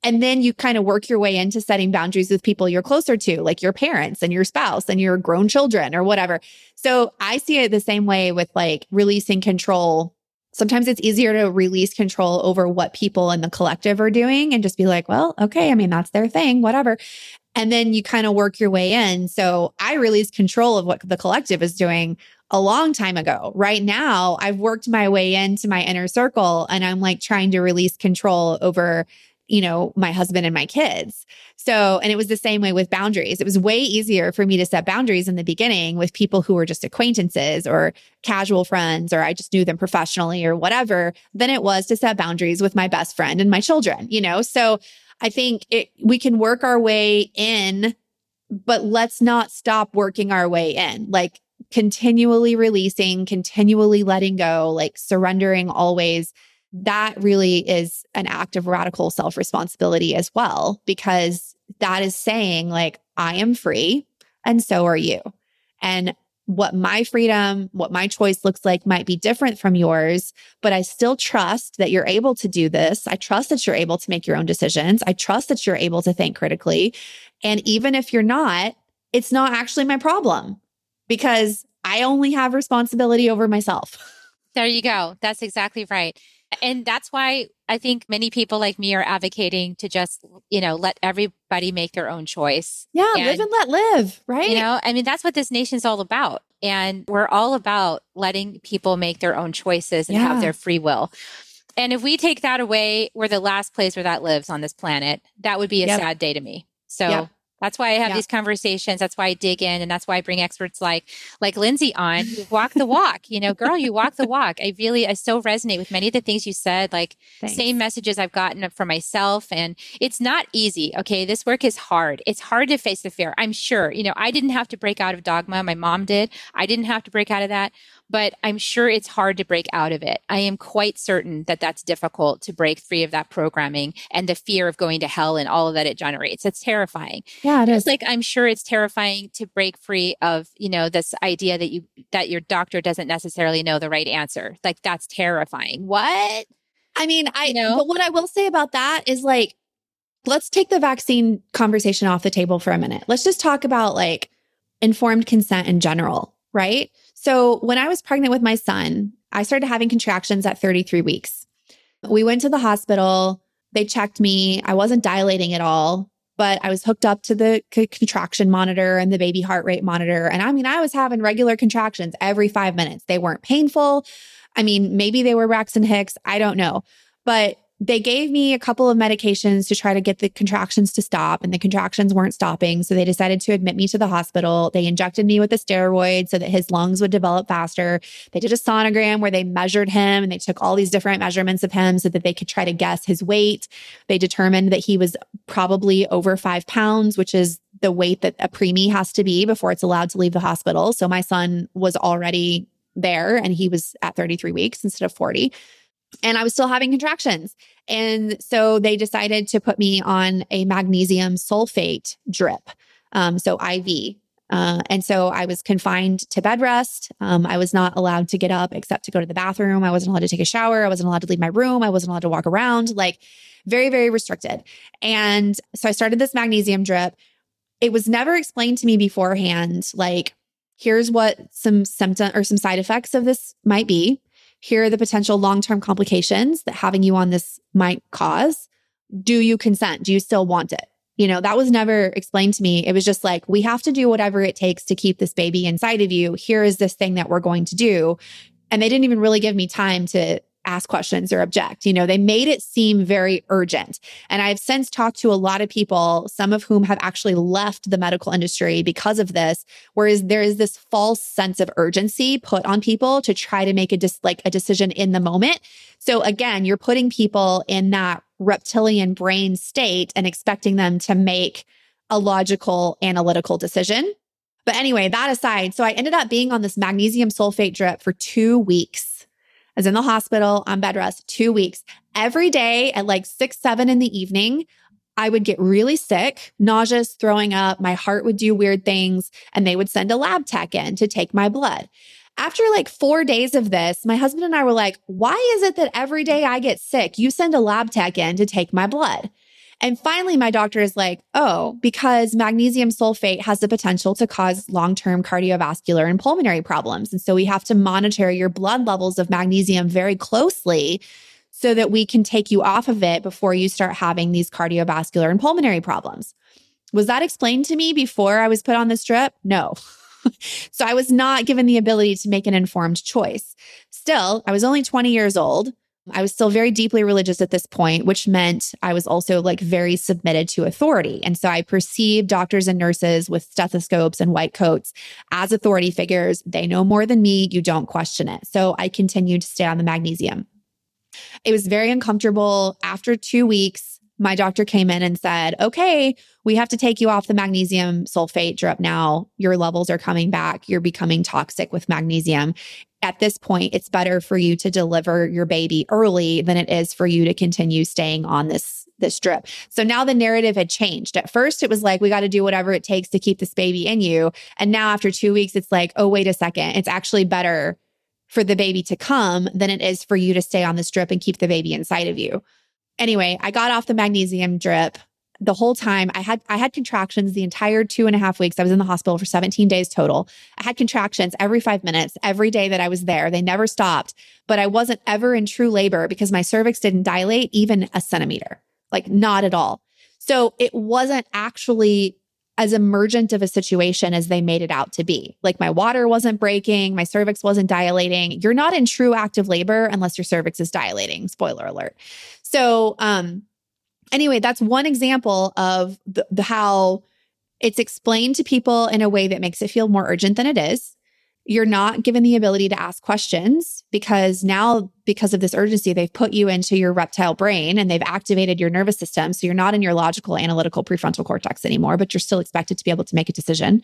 And then you kind of work your way into setting boundaries with people you're closer to, like your parents and your spouse and your grown children or whatever. So I see it the same way with like releasing control. Sometimes it's easier to release control over what people in the collective are doing and just be like, well, okay, I mean, that's their thing, whatever. And then you kind of work your way in. So I released control of what the collective is doing a long time ago. Right now, I've worked my way into my inner circle and I'm like trying to release control over you know, my husband and my kids. So, and it was the same way with boundaries. It was way easier for me to set boundaries in the beginning with people who were just acquaintances or casual friends, or I just knew them professionally or whatever, than it was to set boundaries with my best friend and my children, you know? So I think it, we can work our way in, but let's not stop working our way in. Like, continually releasing, continually letting go, like surrendering always that really is an act of radical self responsibility as well, because that is saying, like, I am free and so are you. And what my freedom, what my choice looks like might be different from yours, but I still trust that you're able to do this. I trust that you're able to make your own decisions. I trust that you're able to think critically. And even if you're not, it's not actually my problem because I only have responsibility over myself. [LAUGHS] There you go. That's exactly right. And that's why I think many people like me are advocating to just, you know, let everybody make their own choice. Yeah, and, live and let live, right? You know, I mean, that's what this nation's all about. And we're all about letting people make their own choices and yeah. have their free will. And if we take that away, we're the last place where that lives on this planet. That would be a yep. sad day to me. So, yep. That's why I have Yeah. these conversations. That's why I dig in, and that's why I bring experts like like Lindsay on. who [LAUGHS] walk the walk, you know, girl, you walk the walk. I really, I so resonate with many of the things you said. Like Thanks. same messages I've gotten for myself, and it's not easy. Okay, this work is hard. It's hard to face the fear. I'm sure. You know, I didn't have to break out of dogma. My mom did. I didn't have to break out of that, but I'm sure it's hard to break out of it. I am quite certain that that's difficult to break free of that programming and the fear of going to hell and all of that it generates. It's terrifying. Yeah, it is. It's like I'm sure it's terrifying to break free of, you know, this idea that you that your doctor doesn't necessarily know the right answer. Like that's terrifying. What? I mean, I You know? but what I will say about that is like, let's take the vaccine conversation off the table for a minute. Let's just talk about like informed consent in general, right? So when I was pregnant with my son, I started having contractions at 33 weeks. We went to the hospital. They checked me. I wasn't dilating at all, but I was hooked up to the c- contraction monitor and the baby heart rate monitor. And I mean, I was having regular contractions every five minutes. They weren't painful. I mean, maybe they were Braxton Hicks. I don't know. But they gave me a couple of medications to try to get the contractions to stop, and the contractions weren't stopping. So they decided to admit me to the hospital. They injected me with a steroid so that his lungs would develop faster. They did a sonogram where they measured him and they took all these different measurements of him so that they could try to guess his weight. They determined that he was probably over five pounds, which is the weight that a preemie has to be before it's allowed to leave the hospital. So my son was already there and he was at 33 weeks instead of 40 and I was still having contractions. And so they decided to put me on a magnesium sulfate drip, um, so IV. Uh, and so I was confined to bed rest. Um, I was not allowed to get up except to go to the bathroom. I wasn't allowed to take a shower. I wasn't allowed to leave my room. I wasn't allowed to walk around, like very, very restricted. And so I started this magnesium drip. It was never explained to me beforehand, like, here's what some symptom or some side effects of this might be here are the potential long term complications that having you on this might cause. Do you consent? Do you still want it? You know, that was never explained to me. It was just like, we have to do whatever it takes to keep this baby inside of you. Here is this thing that we're going to do. And they didn't even really give me time to ask questions or object. You know, they made it seem very urgent. And I've since talked to a lot of people, some of whom have actually left the medical industry because of this, whereas there is this false sense of urgency put on people to try to make a dis- like a decision in the moment. So again, you're putting people in that reptilian brain state and expecting them to make a logical analytical decision. But anyway, that aside, so I ended up being on this magnesium sulfate drip for 2 weeks. I was in the hospital on bed rest two weeks. Every day at like six, seven in the evening, I would get really sick, nauseous, throwing up. My heart would do weird things, and they would send a lab tech in to take my blood. After like four days of this, my husband and I were like, why is it that every day I get sick, you send a lab tech in to take my blood? And finally, my doctor is like, oh, because magnesium sulfate has the potential to cause long term cardiovascular and pulmonary problems. And so we have to monitor your blood levels of magnesium very closely so that we can take you off of it before you start having these cardiovascular and pulmonary problems. Was that explained to me before I was put on this drip? No. [LAUGHS] so I was not given the ability to make an informed choice. Still, I was only 20 years old. I was still very deeply religious at this point, which meant I was also like very submitted to authority. And so I perceived doctors and nurses with stethoscopes and white coats as authority figures. They know more than me. You don't question it. So I continued to stay on the magnesium. It was very uncomfortable. After two weeks, my doctor came in and said, okay, we have to take you off the magnesium sulfate drip now. Your levels are coming back. You're becoming toxic with magnesium. At this point, it's better for you to deliver your baby early than it is for you to continue staying on this this drip. So now the narrative had changed. At first, it was like, we got to do whatever it takes to keep this baby in you. And now, after two weeks, it's like, oh, wait a second. It's actually better for the baby to come than it is for you to stay on this drip and keep the baby inside of you. Anyway, I got off the magnesium drip the whole time I had I had contractions the entire two and a half weeks. I was in the hospital for 17 days total. I had contractions every five minutes, every day that I was there. They never stopped, but I wasn't ever in true labor because my cervix didn't dilate even a centimeter, like not at all. So it wasn't actually as emergent of a situation as they made it out to be. Like my water wasn't breaking, my cervix wasn't dilating. You're not in true active labor unless your cervix is dilating. Spoiler alert. So, um, anyway, that's one example of the, the how It's explained to people in a way that makes it feel more urgent than it is. You're not given the ability to ask questions because now, because of this urgency, they've put you into your reptile brain and they've activated your nervous system. So you're not in your logical, analytical prefrontal cortex anymore, but you're still expected to be able to make a decision.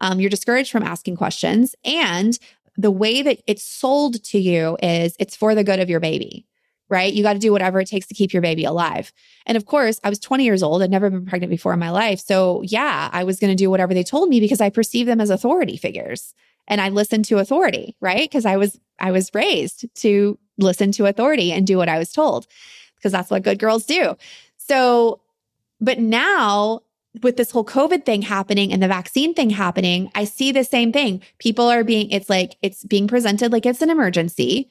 Um, you're discouraged from asking questions. And the way that it's sold to you is it's for the good of your baby right? You got to do whatever it takes to keep your baby alive. And of course, I was 20 years old. I'd never been pregnant before in my life. So, yeah, I was going to do whatever they told me because I perceived them as authority figures and I listened to authority, right? Because I was I was raised to listen to authority and do what I was told because that's what good girls do. So, but now with this whole COVID thing happening and the vaccine thing happening, I see the same thing. People are being, it's like, it's being presented like it's an emergency.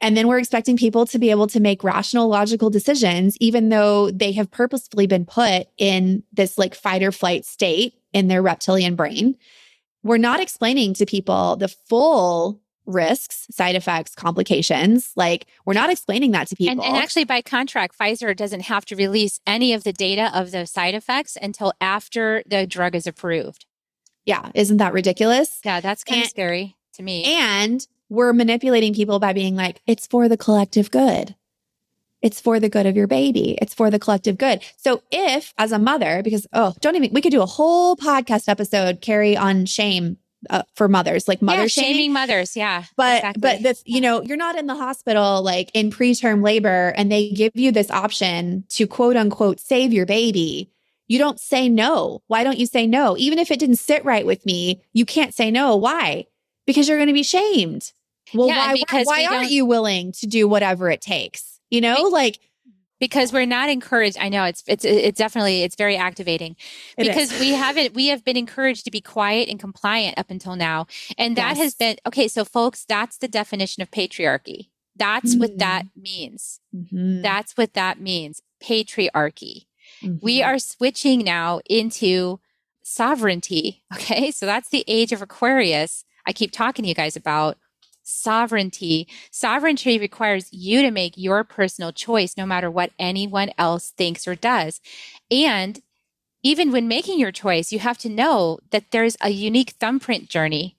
And then we're expecting people to be able to make rational, logical decisions, even though they have purposefully been put in this like fight or flight state in their reptilian brain we're not explaining to people the full risks, side effects, complications. Like we're not explaining that to people. And, and, actually, by contract, Pfizer doesn't have to release any of the data of those side effects until after the drug is approved. Yeah. Isn't that ridiculous? Yeah, that's kind and, of scary to me. And we're manipulating people by being like, it's for the collective good. It's for the good of your baby. It's for the collective good. So if as a mother, because, oh, don't even, we could do a whole podcast episode, Carrie, on shame uh, for mothers, like mother yeah, shaming. shaming mothers. Yeah. But, exactly. but the, you know, you're not in the hospital like in preterm labor and they give you this option to quote unquote save your baby. You don't say no. Why don't you say no? Even if it didn't sit right with me, you can't say no. Why? Because you're going to be shamed. Well, yeah, why, because why, why aren't you willing to do whatever it takes? You know, like because we're not encouraged i know it's it's it's definitely it's very activating because we haven't we have been encouraged to be quiet and compliant up until now and that yes. has been okay so folks that's the definition of patriarchy that's mm-hmm. what that mm-hmm. means mm-hmm. that's what that means patriarchy mm-hmm. we are switching now into sovereignty okay so that's the age of aquarius i keep talking to you guys about sovereignty. Sovereignty requires you to make your personal choice no matter what anyone else thinks or does. And even when making your choice, you have to know that there's a unique thumbprint journey.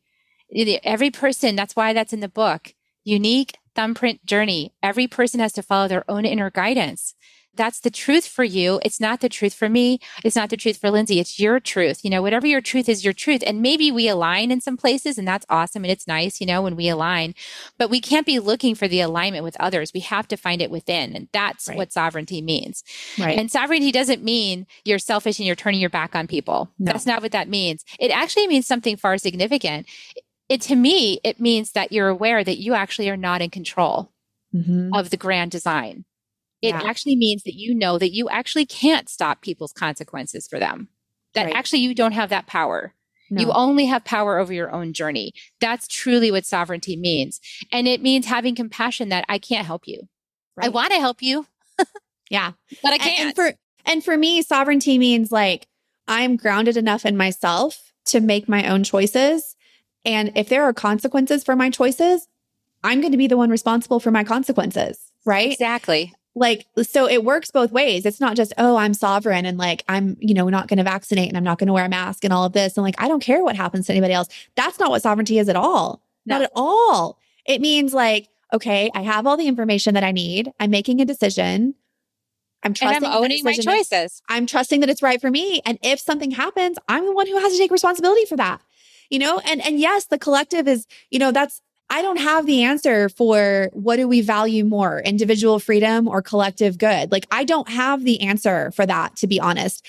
Every person, that's why that's in the book, unique thumbprint journey. Every person has to follow their own inner guidance that's the truth for you. It's not the truth for me. It's not the truth for Lindsay. It's your truth. You know, whatever your truth is, your truth. And maybe we align in some places, and that's awesome. And it's nice, you know, when we align. But we can't be looking for the alignment with others. We have to find it within. And that's right. what sovereignty means. Right. And sovereignty doesn't mean you're selfish and you're turning your back on people. No. That's not what that means. It actually means something far significant. It to me, it means that you're aware that you actually are not in control mm-hmm. of the grand design it yeah. actually means that you know that you actually can't stop people's consequences for them. That right. actually you don't have that power. No. You only have power over your own journey. That's truly what sovereignty means. And it means having compassion that I can't help you. Right. I want to help you. yeah. But I can't. And, and for and for me, sovereignty means like I'm grounded enough in myself to make my own choices. And if there are consequences for my choices, I'm going to be the one responsible for my consequences. Right. Exactly like so it works both ways. It's not just oh i'm sovereign and like i'm you know not going to vaccinate and i'm not going to wear a mask and all of this and like i don't care what happens to anybody else. That's not what sovereignty is at all. No. not at all. It means like okay i have all the information that i need. I'm making a decision. I'm trusting and i'm owning my choices. I'm trusting that it's right for me. And if something happens i'm the one who has to take responsibility for that. You know? And and yes the collective is you know that's I don't have the answer for what do we value more, individual freedom or collective good. Like, I don't have the answer for that, to be honest.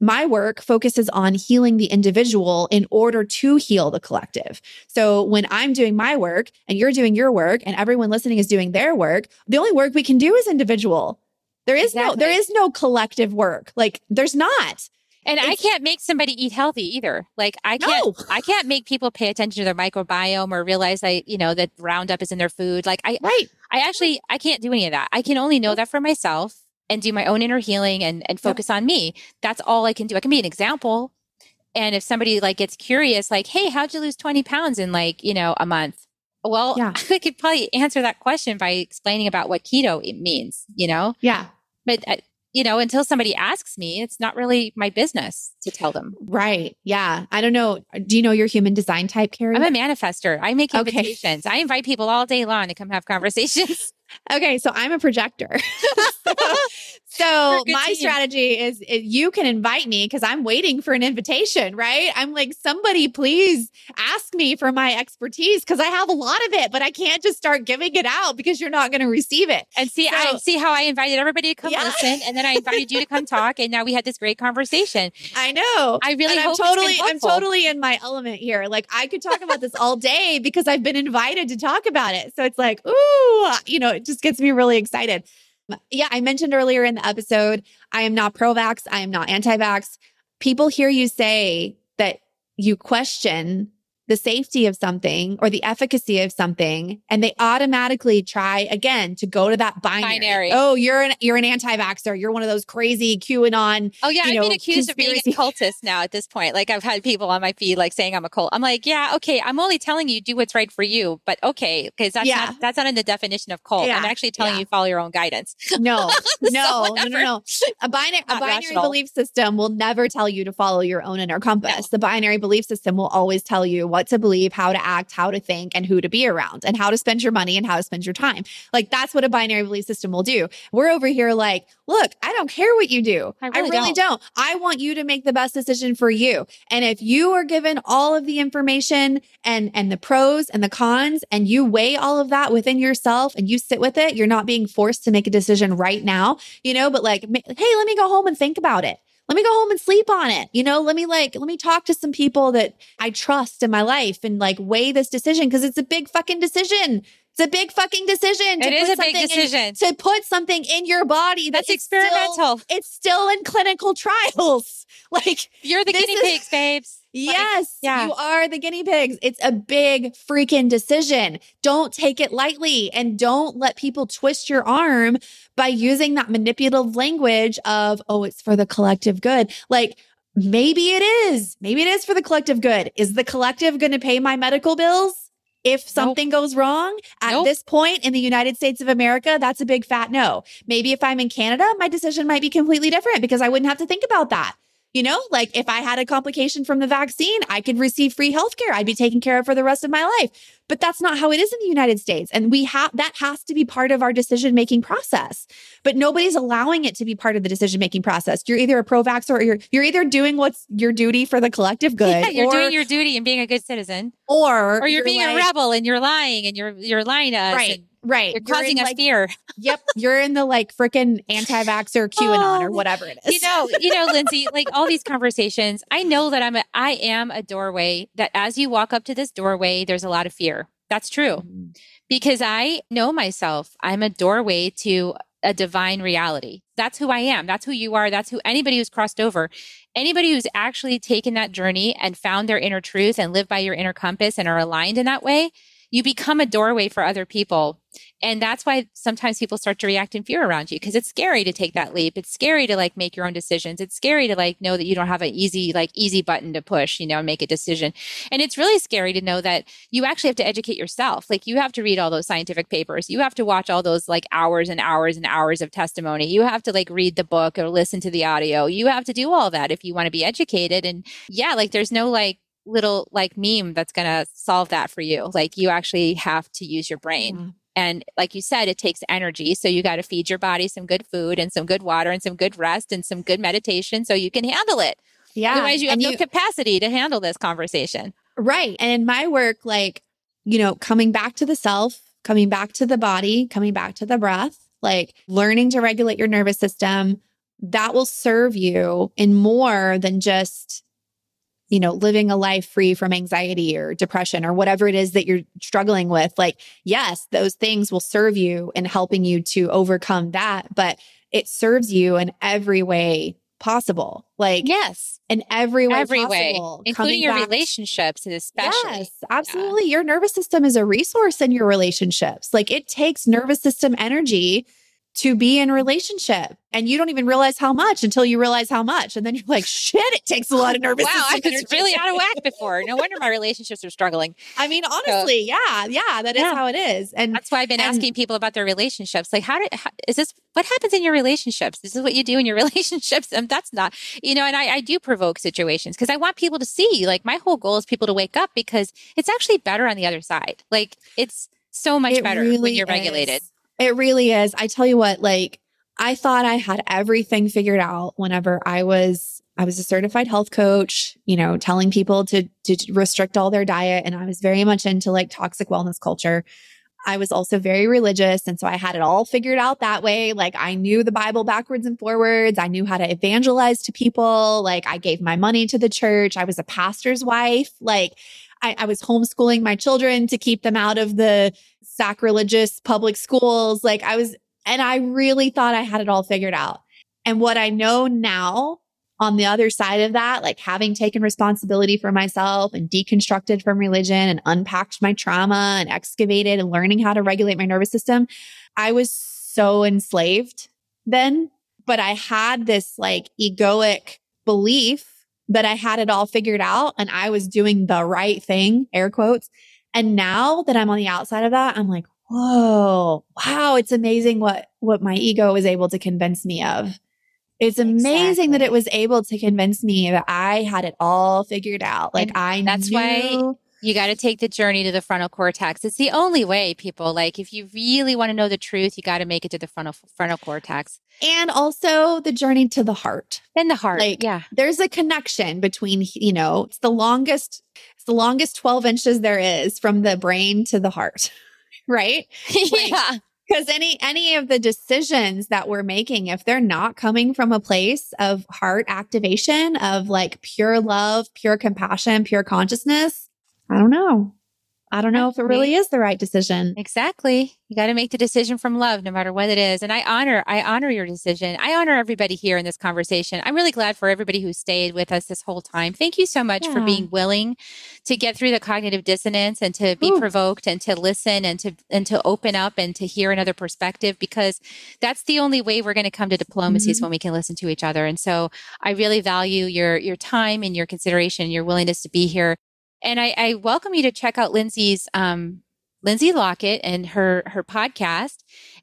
My work focuses on healing the individual in order to heal the collective. So when I'm doing my work and you're doing your work and everyone listening is doing their work, the only work we can do is individual. There is exactly. no there is no collective work. Like there's not. And it's, I can't make somebody eat healthy either. Like I can't, no. I can't make people pay attention to their microbiome or realize I, you know, that Roundup is in their food. Like I, right. I actually, I can't do any of that. I can only know that for myself and do my own inner healing and, and focus yep. on me. That's all I can do. I can be an example. And if somebody like gets curious, like, Hey, how'd you lose 20 pounds in like, you know, a month? Well, yeah. [LAUGHS] I could probably answer that question by explaining about what keto means, you know? Yeah. But uh, you know, until somebody asks me, it's not really my business to tell them. Right. Yeah. I don't know. Do you know your human design type, Carrie? I'm a manifester. I make invitations. Okay. I invite people all day long to come have conversations. [LAUGHS] Okay, so I'm a projector. [LAUGHS] [LAUGHS] so, my team. strategy is, is, you can invite me because I'm waiting for an invitation, right? I'm like, somebody please ask me for my expertise because I have a lot of it, but I can't just start giving it out because you're not going to receive it. And see, so, I see how I invited everybody to come yeah. listen, and then I invited you to come talk, and now we had this great conversation. [LAUGHS] I know. I really I'm totally, I'm totally in my element here. Like I could talk about this all day because I've been invited to talk about it. So it's like, ooh, you know, just gets me really excited. Yeah, I mentioned earlier in the episode, I am not pro vax, I am not anti vax. People hear you say that you question the safety of something or the efficacy of something and they automatically try again to go to that binary. binary. Oh, you're an you're an anti-vaxxer. You're one of those crazy QAnon. Oh yeah, I've know, been accused conspiracy. of being a cultist now at this point. Like I've had people on my feed like saying I'm a cult. I'm like, yeah, okay, I'm only telling you do what's right for you, but okay, because that's yeah. not that's not in the definition of cult. Yeah. I'm actually telling yeah. you follow your own guidance. [LAUGHS] No, no, [LAUGHS] so no, no, no. A binary a binary rational. belief system will never tell you to follow your own inner compass. No. The binary belief system will always tell you what to believe, how to act, how to think, and who to be around, and how to spend your money and how to spend your time. Like that's what a binary belief system will do. We're over here like, look, I don't care what you do. I really, I really don't. don't. I want you to make the best decision for you. And if you are given all of the information and and the pros and the cons, and you weigh all of that within yourself and you sit with it, you're not being forced to make a decision right now, you know, but like, hey, let me go home and think about it let me go home and sleep on it. You know, let me like, let me talk to some people that I trust in my life and like weigh this decision because it's a big fucking decision. It's a big fucking decision. It is a big decision in, to put something in your body that's experimental. Still, it's still in clinical trials. [LAUGHS] Like you're the guinea is, pigs, babes. Yes, yeah. you are the guinea pigs. It's a big freaking decision. Don't take it lightly and don't let people twist your arm by using that manipulative language of, oh, it's for the collective good. Like, maybe it is. Maybe it is for the collective good. Is the collective going to pay my medical bills? If something nope. goes wrong at nope. this point in the United States of America, that's a big fat no. Maybe if I'm in Canada, my decision might be completely different because I wouldn't have to think about that. You know, like if I had a complication from the vaccine, I could receive free healthcare. I'd be taken care of for the rest of my life. But that's not how it is in the United States. And we have that has to be part of our decision making process. But nobody's allowing it to be part of the decision making process. You're either a pro vaxxer or you're you're either doing what's your duty for the collective good. Yeah, you're or, doing your duty and being a good citizen. Or or you're, you're being like, a rebel and you're lying and you're you're lying to us. Right. Right. You're causing us like, fear. yep. You're in the like freaking anti vaxxer [LAUGHS] QAnon oh, or whatever it is. You know, you know, [LAUGHS] Lindsay, like all these conversations, I know that I'm a I am a doorway that as you walk up to this doorway, there's a lot of fear. That's true. Mm-hmm. Because I know myself. I'm a doorway to a divine reality. That's who I am. That's who you are. That's who anybody who's crossed over, anybody who's actually taken that journey and found their inner truth and live by your inner compass and are aligned in that way, you become a doorway for other people. And that's why sometimes people start to react in fear around you because it's scary to take that leap. It's scary to like make your own decisions. It's scary to like know that you don't have an easy, like easy button to push, you know, and make a decision. And it's really scary to know that you actually have to educate yourself. Like you have to read all those scientific papers. You have to watch all those like hours and hours and hours of testimony. You have to like read the book or listen to the audio. You have to do all that if you want to be educated. And yeah, like there's no like little like meme that's going to solve that for you. Like you actually have to use your brain. Mm-hmm. And like you said, it takes energy. So you got to feed your body some good food and some good water and some good rest and some good meditation so you can handle it. Yeah. Otherwise, you have and no capacity to handle this conversation. Right. And in my work, like, you know, coming back to the self, coming back to the body, coming back to the breath, like learning to regulate your nervous system, that will serve you in more than just you know, living a life free from anxiety or depression or whatever it is that you're struggling with. Like, yes, those things will serve you in helping you to overcome that, but it serves you in every way possible. Like, yes, in every way, every possible, way, including your back. relationships, especially. Yes, absolutely. Yeah. Your nervous system is a resource in your relationships. Like, it takes nervous system energy to be in a relationship and you don't even realize how much until you realize how much and then you're like shit it takes a lot of nervous wow i was really out of whack before. No wonder my relationships are struggling. [LAUGHS] I mean honestly so, yeah yeah that is yeah. how it is and that's why i've been and, asking people about their relationships like how did how, is this what happens in your relationships? This is what you do in your [LAUGHS] relationships? And that's not you know and i, I do provoke situations because i want people to see like my whole goal is people to wake up because it's actually better on the other side. Like it's so much it better really when you're is. regulated it really is. I tell you what, like I thought I had everything figured out whenever I was I was a certified health coach, you know, telling people to to restrict all their diet and I was very much into like toxic wellness culture. I was also very religious and so I had it all figured out that way. Like I knew the Bible backwards and forwards. I knew how to evangelize to people. Like I gave my money to the church. I was a pastor's wife. Like I, I was homeschooling my children to keep them out of the sacrilegious public schools. Like I was, and I really thought I had it all figured out. And what I know now on the other side of that, like having taken responsibility for myself and deconstructed from religion and unpacked my trauma and excavated and learning how to regulate my nervous system, I was so enslaved then. But I had this like egoic belief that I had it all figured out and I was doing the right thing, air quotes. And now that I'm on the outside of that, I'm like, whoa, wow, it's amazing what, what my ego was able to convince me of. It's amazing exactly. that it was able to convince me that I had it all figured out. Like and I that's knew- why you got to take the journey to the frontal cortex. It's the only way, people. Like, if you really want to know the truth, you got to make it to the frontal frontal cortex, and also the journey to the heart. And the heart, like, yeah, there's a connection between. You know, it's the longest. It's the longest twelve inches there is from the brain to the heart, [LAUGHS] right? [LAUGHS] Like, yeah. Because any any of the decisions that we're making, if they're not coming from a place of heart activation, of like pure love, pure compassion, pure consciousness, I don't know. I don't know if it really is the right decision. Exactly. You got to make the decision from love, no matter what it is. And I honor, I honor your decision. I honor everybody here in this conversation. I'm really glad for everybody who stayed with us this whole time. Thank you so much yeah. for being willing to get through the cognitive dissonance and to be Ooh. provoked and to listen and to and to open up and to hear another perspective because that's the only way we're going to come to diplomacy mm-hmm. is when we can listen to each other. And so I really value your your time and your consideration, your willingness to be here. And I, I welcome you to check out Lindsay's um, Lindsay Lockett and her her podcast,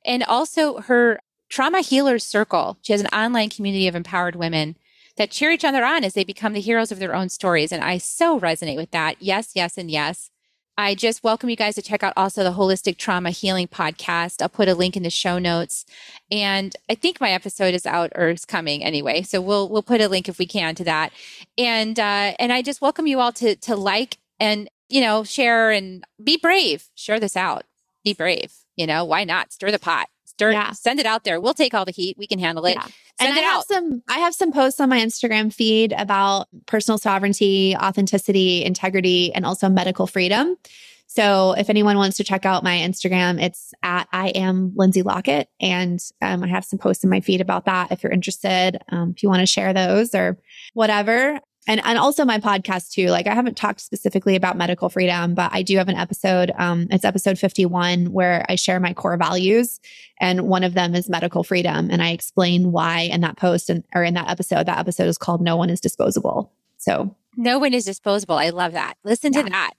and also her Trauma Healers Circle. She has an online community of empowered women that cheer each other on as they become the heroes of their own stories. And I so resonate with that. Yes, yes, and yes. I just welcome you guys to check out also the Holistic Trauma Healing Podcast. I'll put a link in the show notes. And I think my episode is out or is coming anyway. So we'll we'll put a link if we can to that. And uh, and I just welcome you all to to like and you know share and be brave. Share this out. Be brave. You know, why not? Stir the pot. Stir yeah. send it out there. We'll take all the heat. We can handle it. Yeah. Send and I have some I have some posts on my Instagram feed about personal sovereignty, authenticity, integrity, and also medical freedom. So if anyone wants to check out my Instagram, it's at I am Lindsay Lockett. And um, I have some posts in my feed about that if you're interested, um, if you want to share those or whatever and and also my podcast too. Like I haven't talked specifically about medical freedom, but I do have an episode. Um, it's episode fifty one where I share my core values, and one of them is medical freedom, and I explain why in that post and or in that episode. That episode is called "No One Is Disposable." So no one is disposable. I love that. Listen yeah. to that.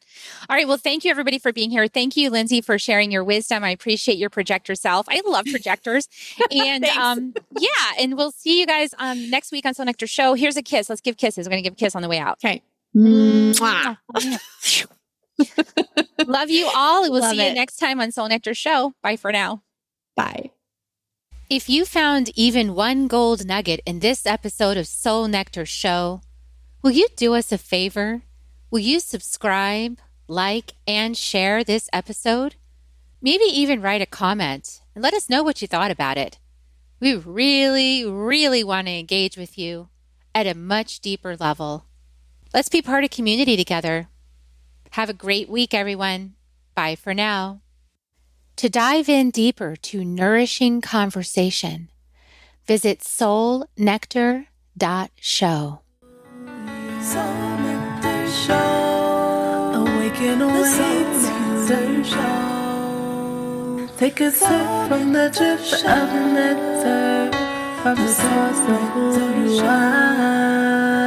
All right. Well, thank you everybody for being here. Thank you, Lindsay, for sharing your wisdom. I appreciate your projector self. I love projectors. [LAUGHS] and um, yeah, and we'll see you guys um, next week on Soul Nectar Show. Here's a kiss. Let's give kisses. We're going to give a kiss on the way out. Okay. love you all. We'll love see it. you next time on Soul Nectar Show. Bye for now. Bye. If you found even one gold nugget in this episode of Soul Nectar Show, Will you do us a favor? Will you subscribe, like, and share this episode? Maybe even write a comment and let us know what you thought about it. We really, really want to engage with you at a much deeper level. Let's be part of community together. Have a great week, everyone. Bye for now. To dive in deeper to nourishing conversation, visit soulnectar.show. Soul Nectar Show. Awaken, awaken. The Soul Nectar Show. Take a sip from the drip of the nectar, from the source of who you are.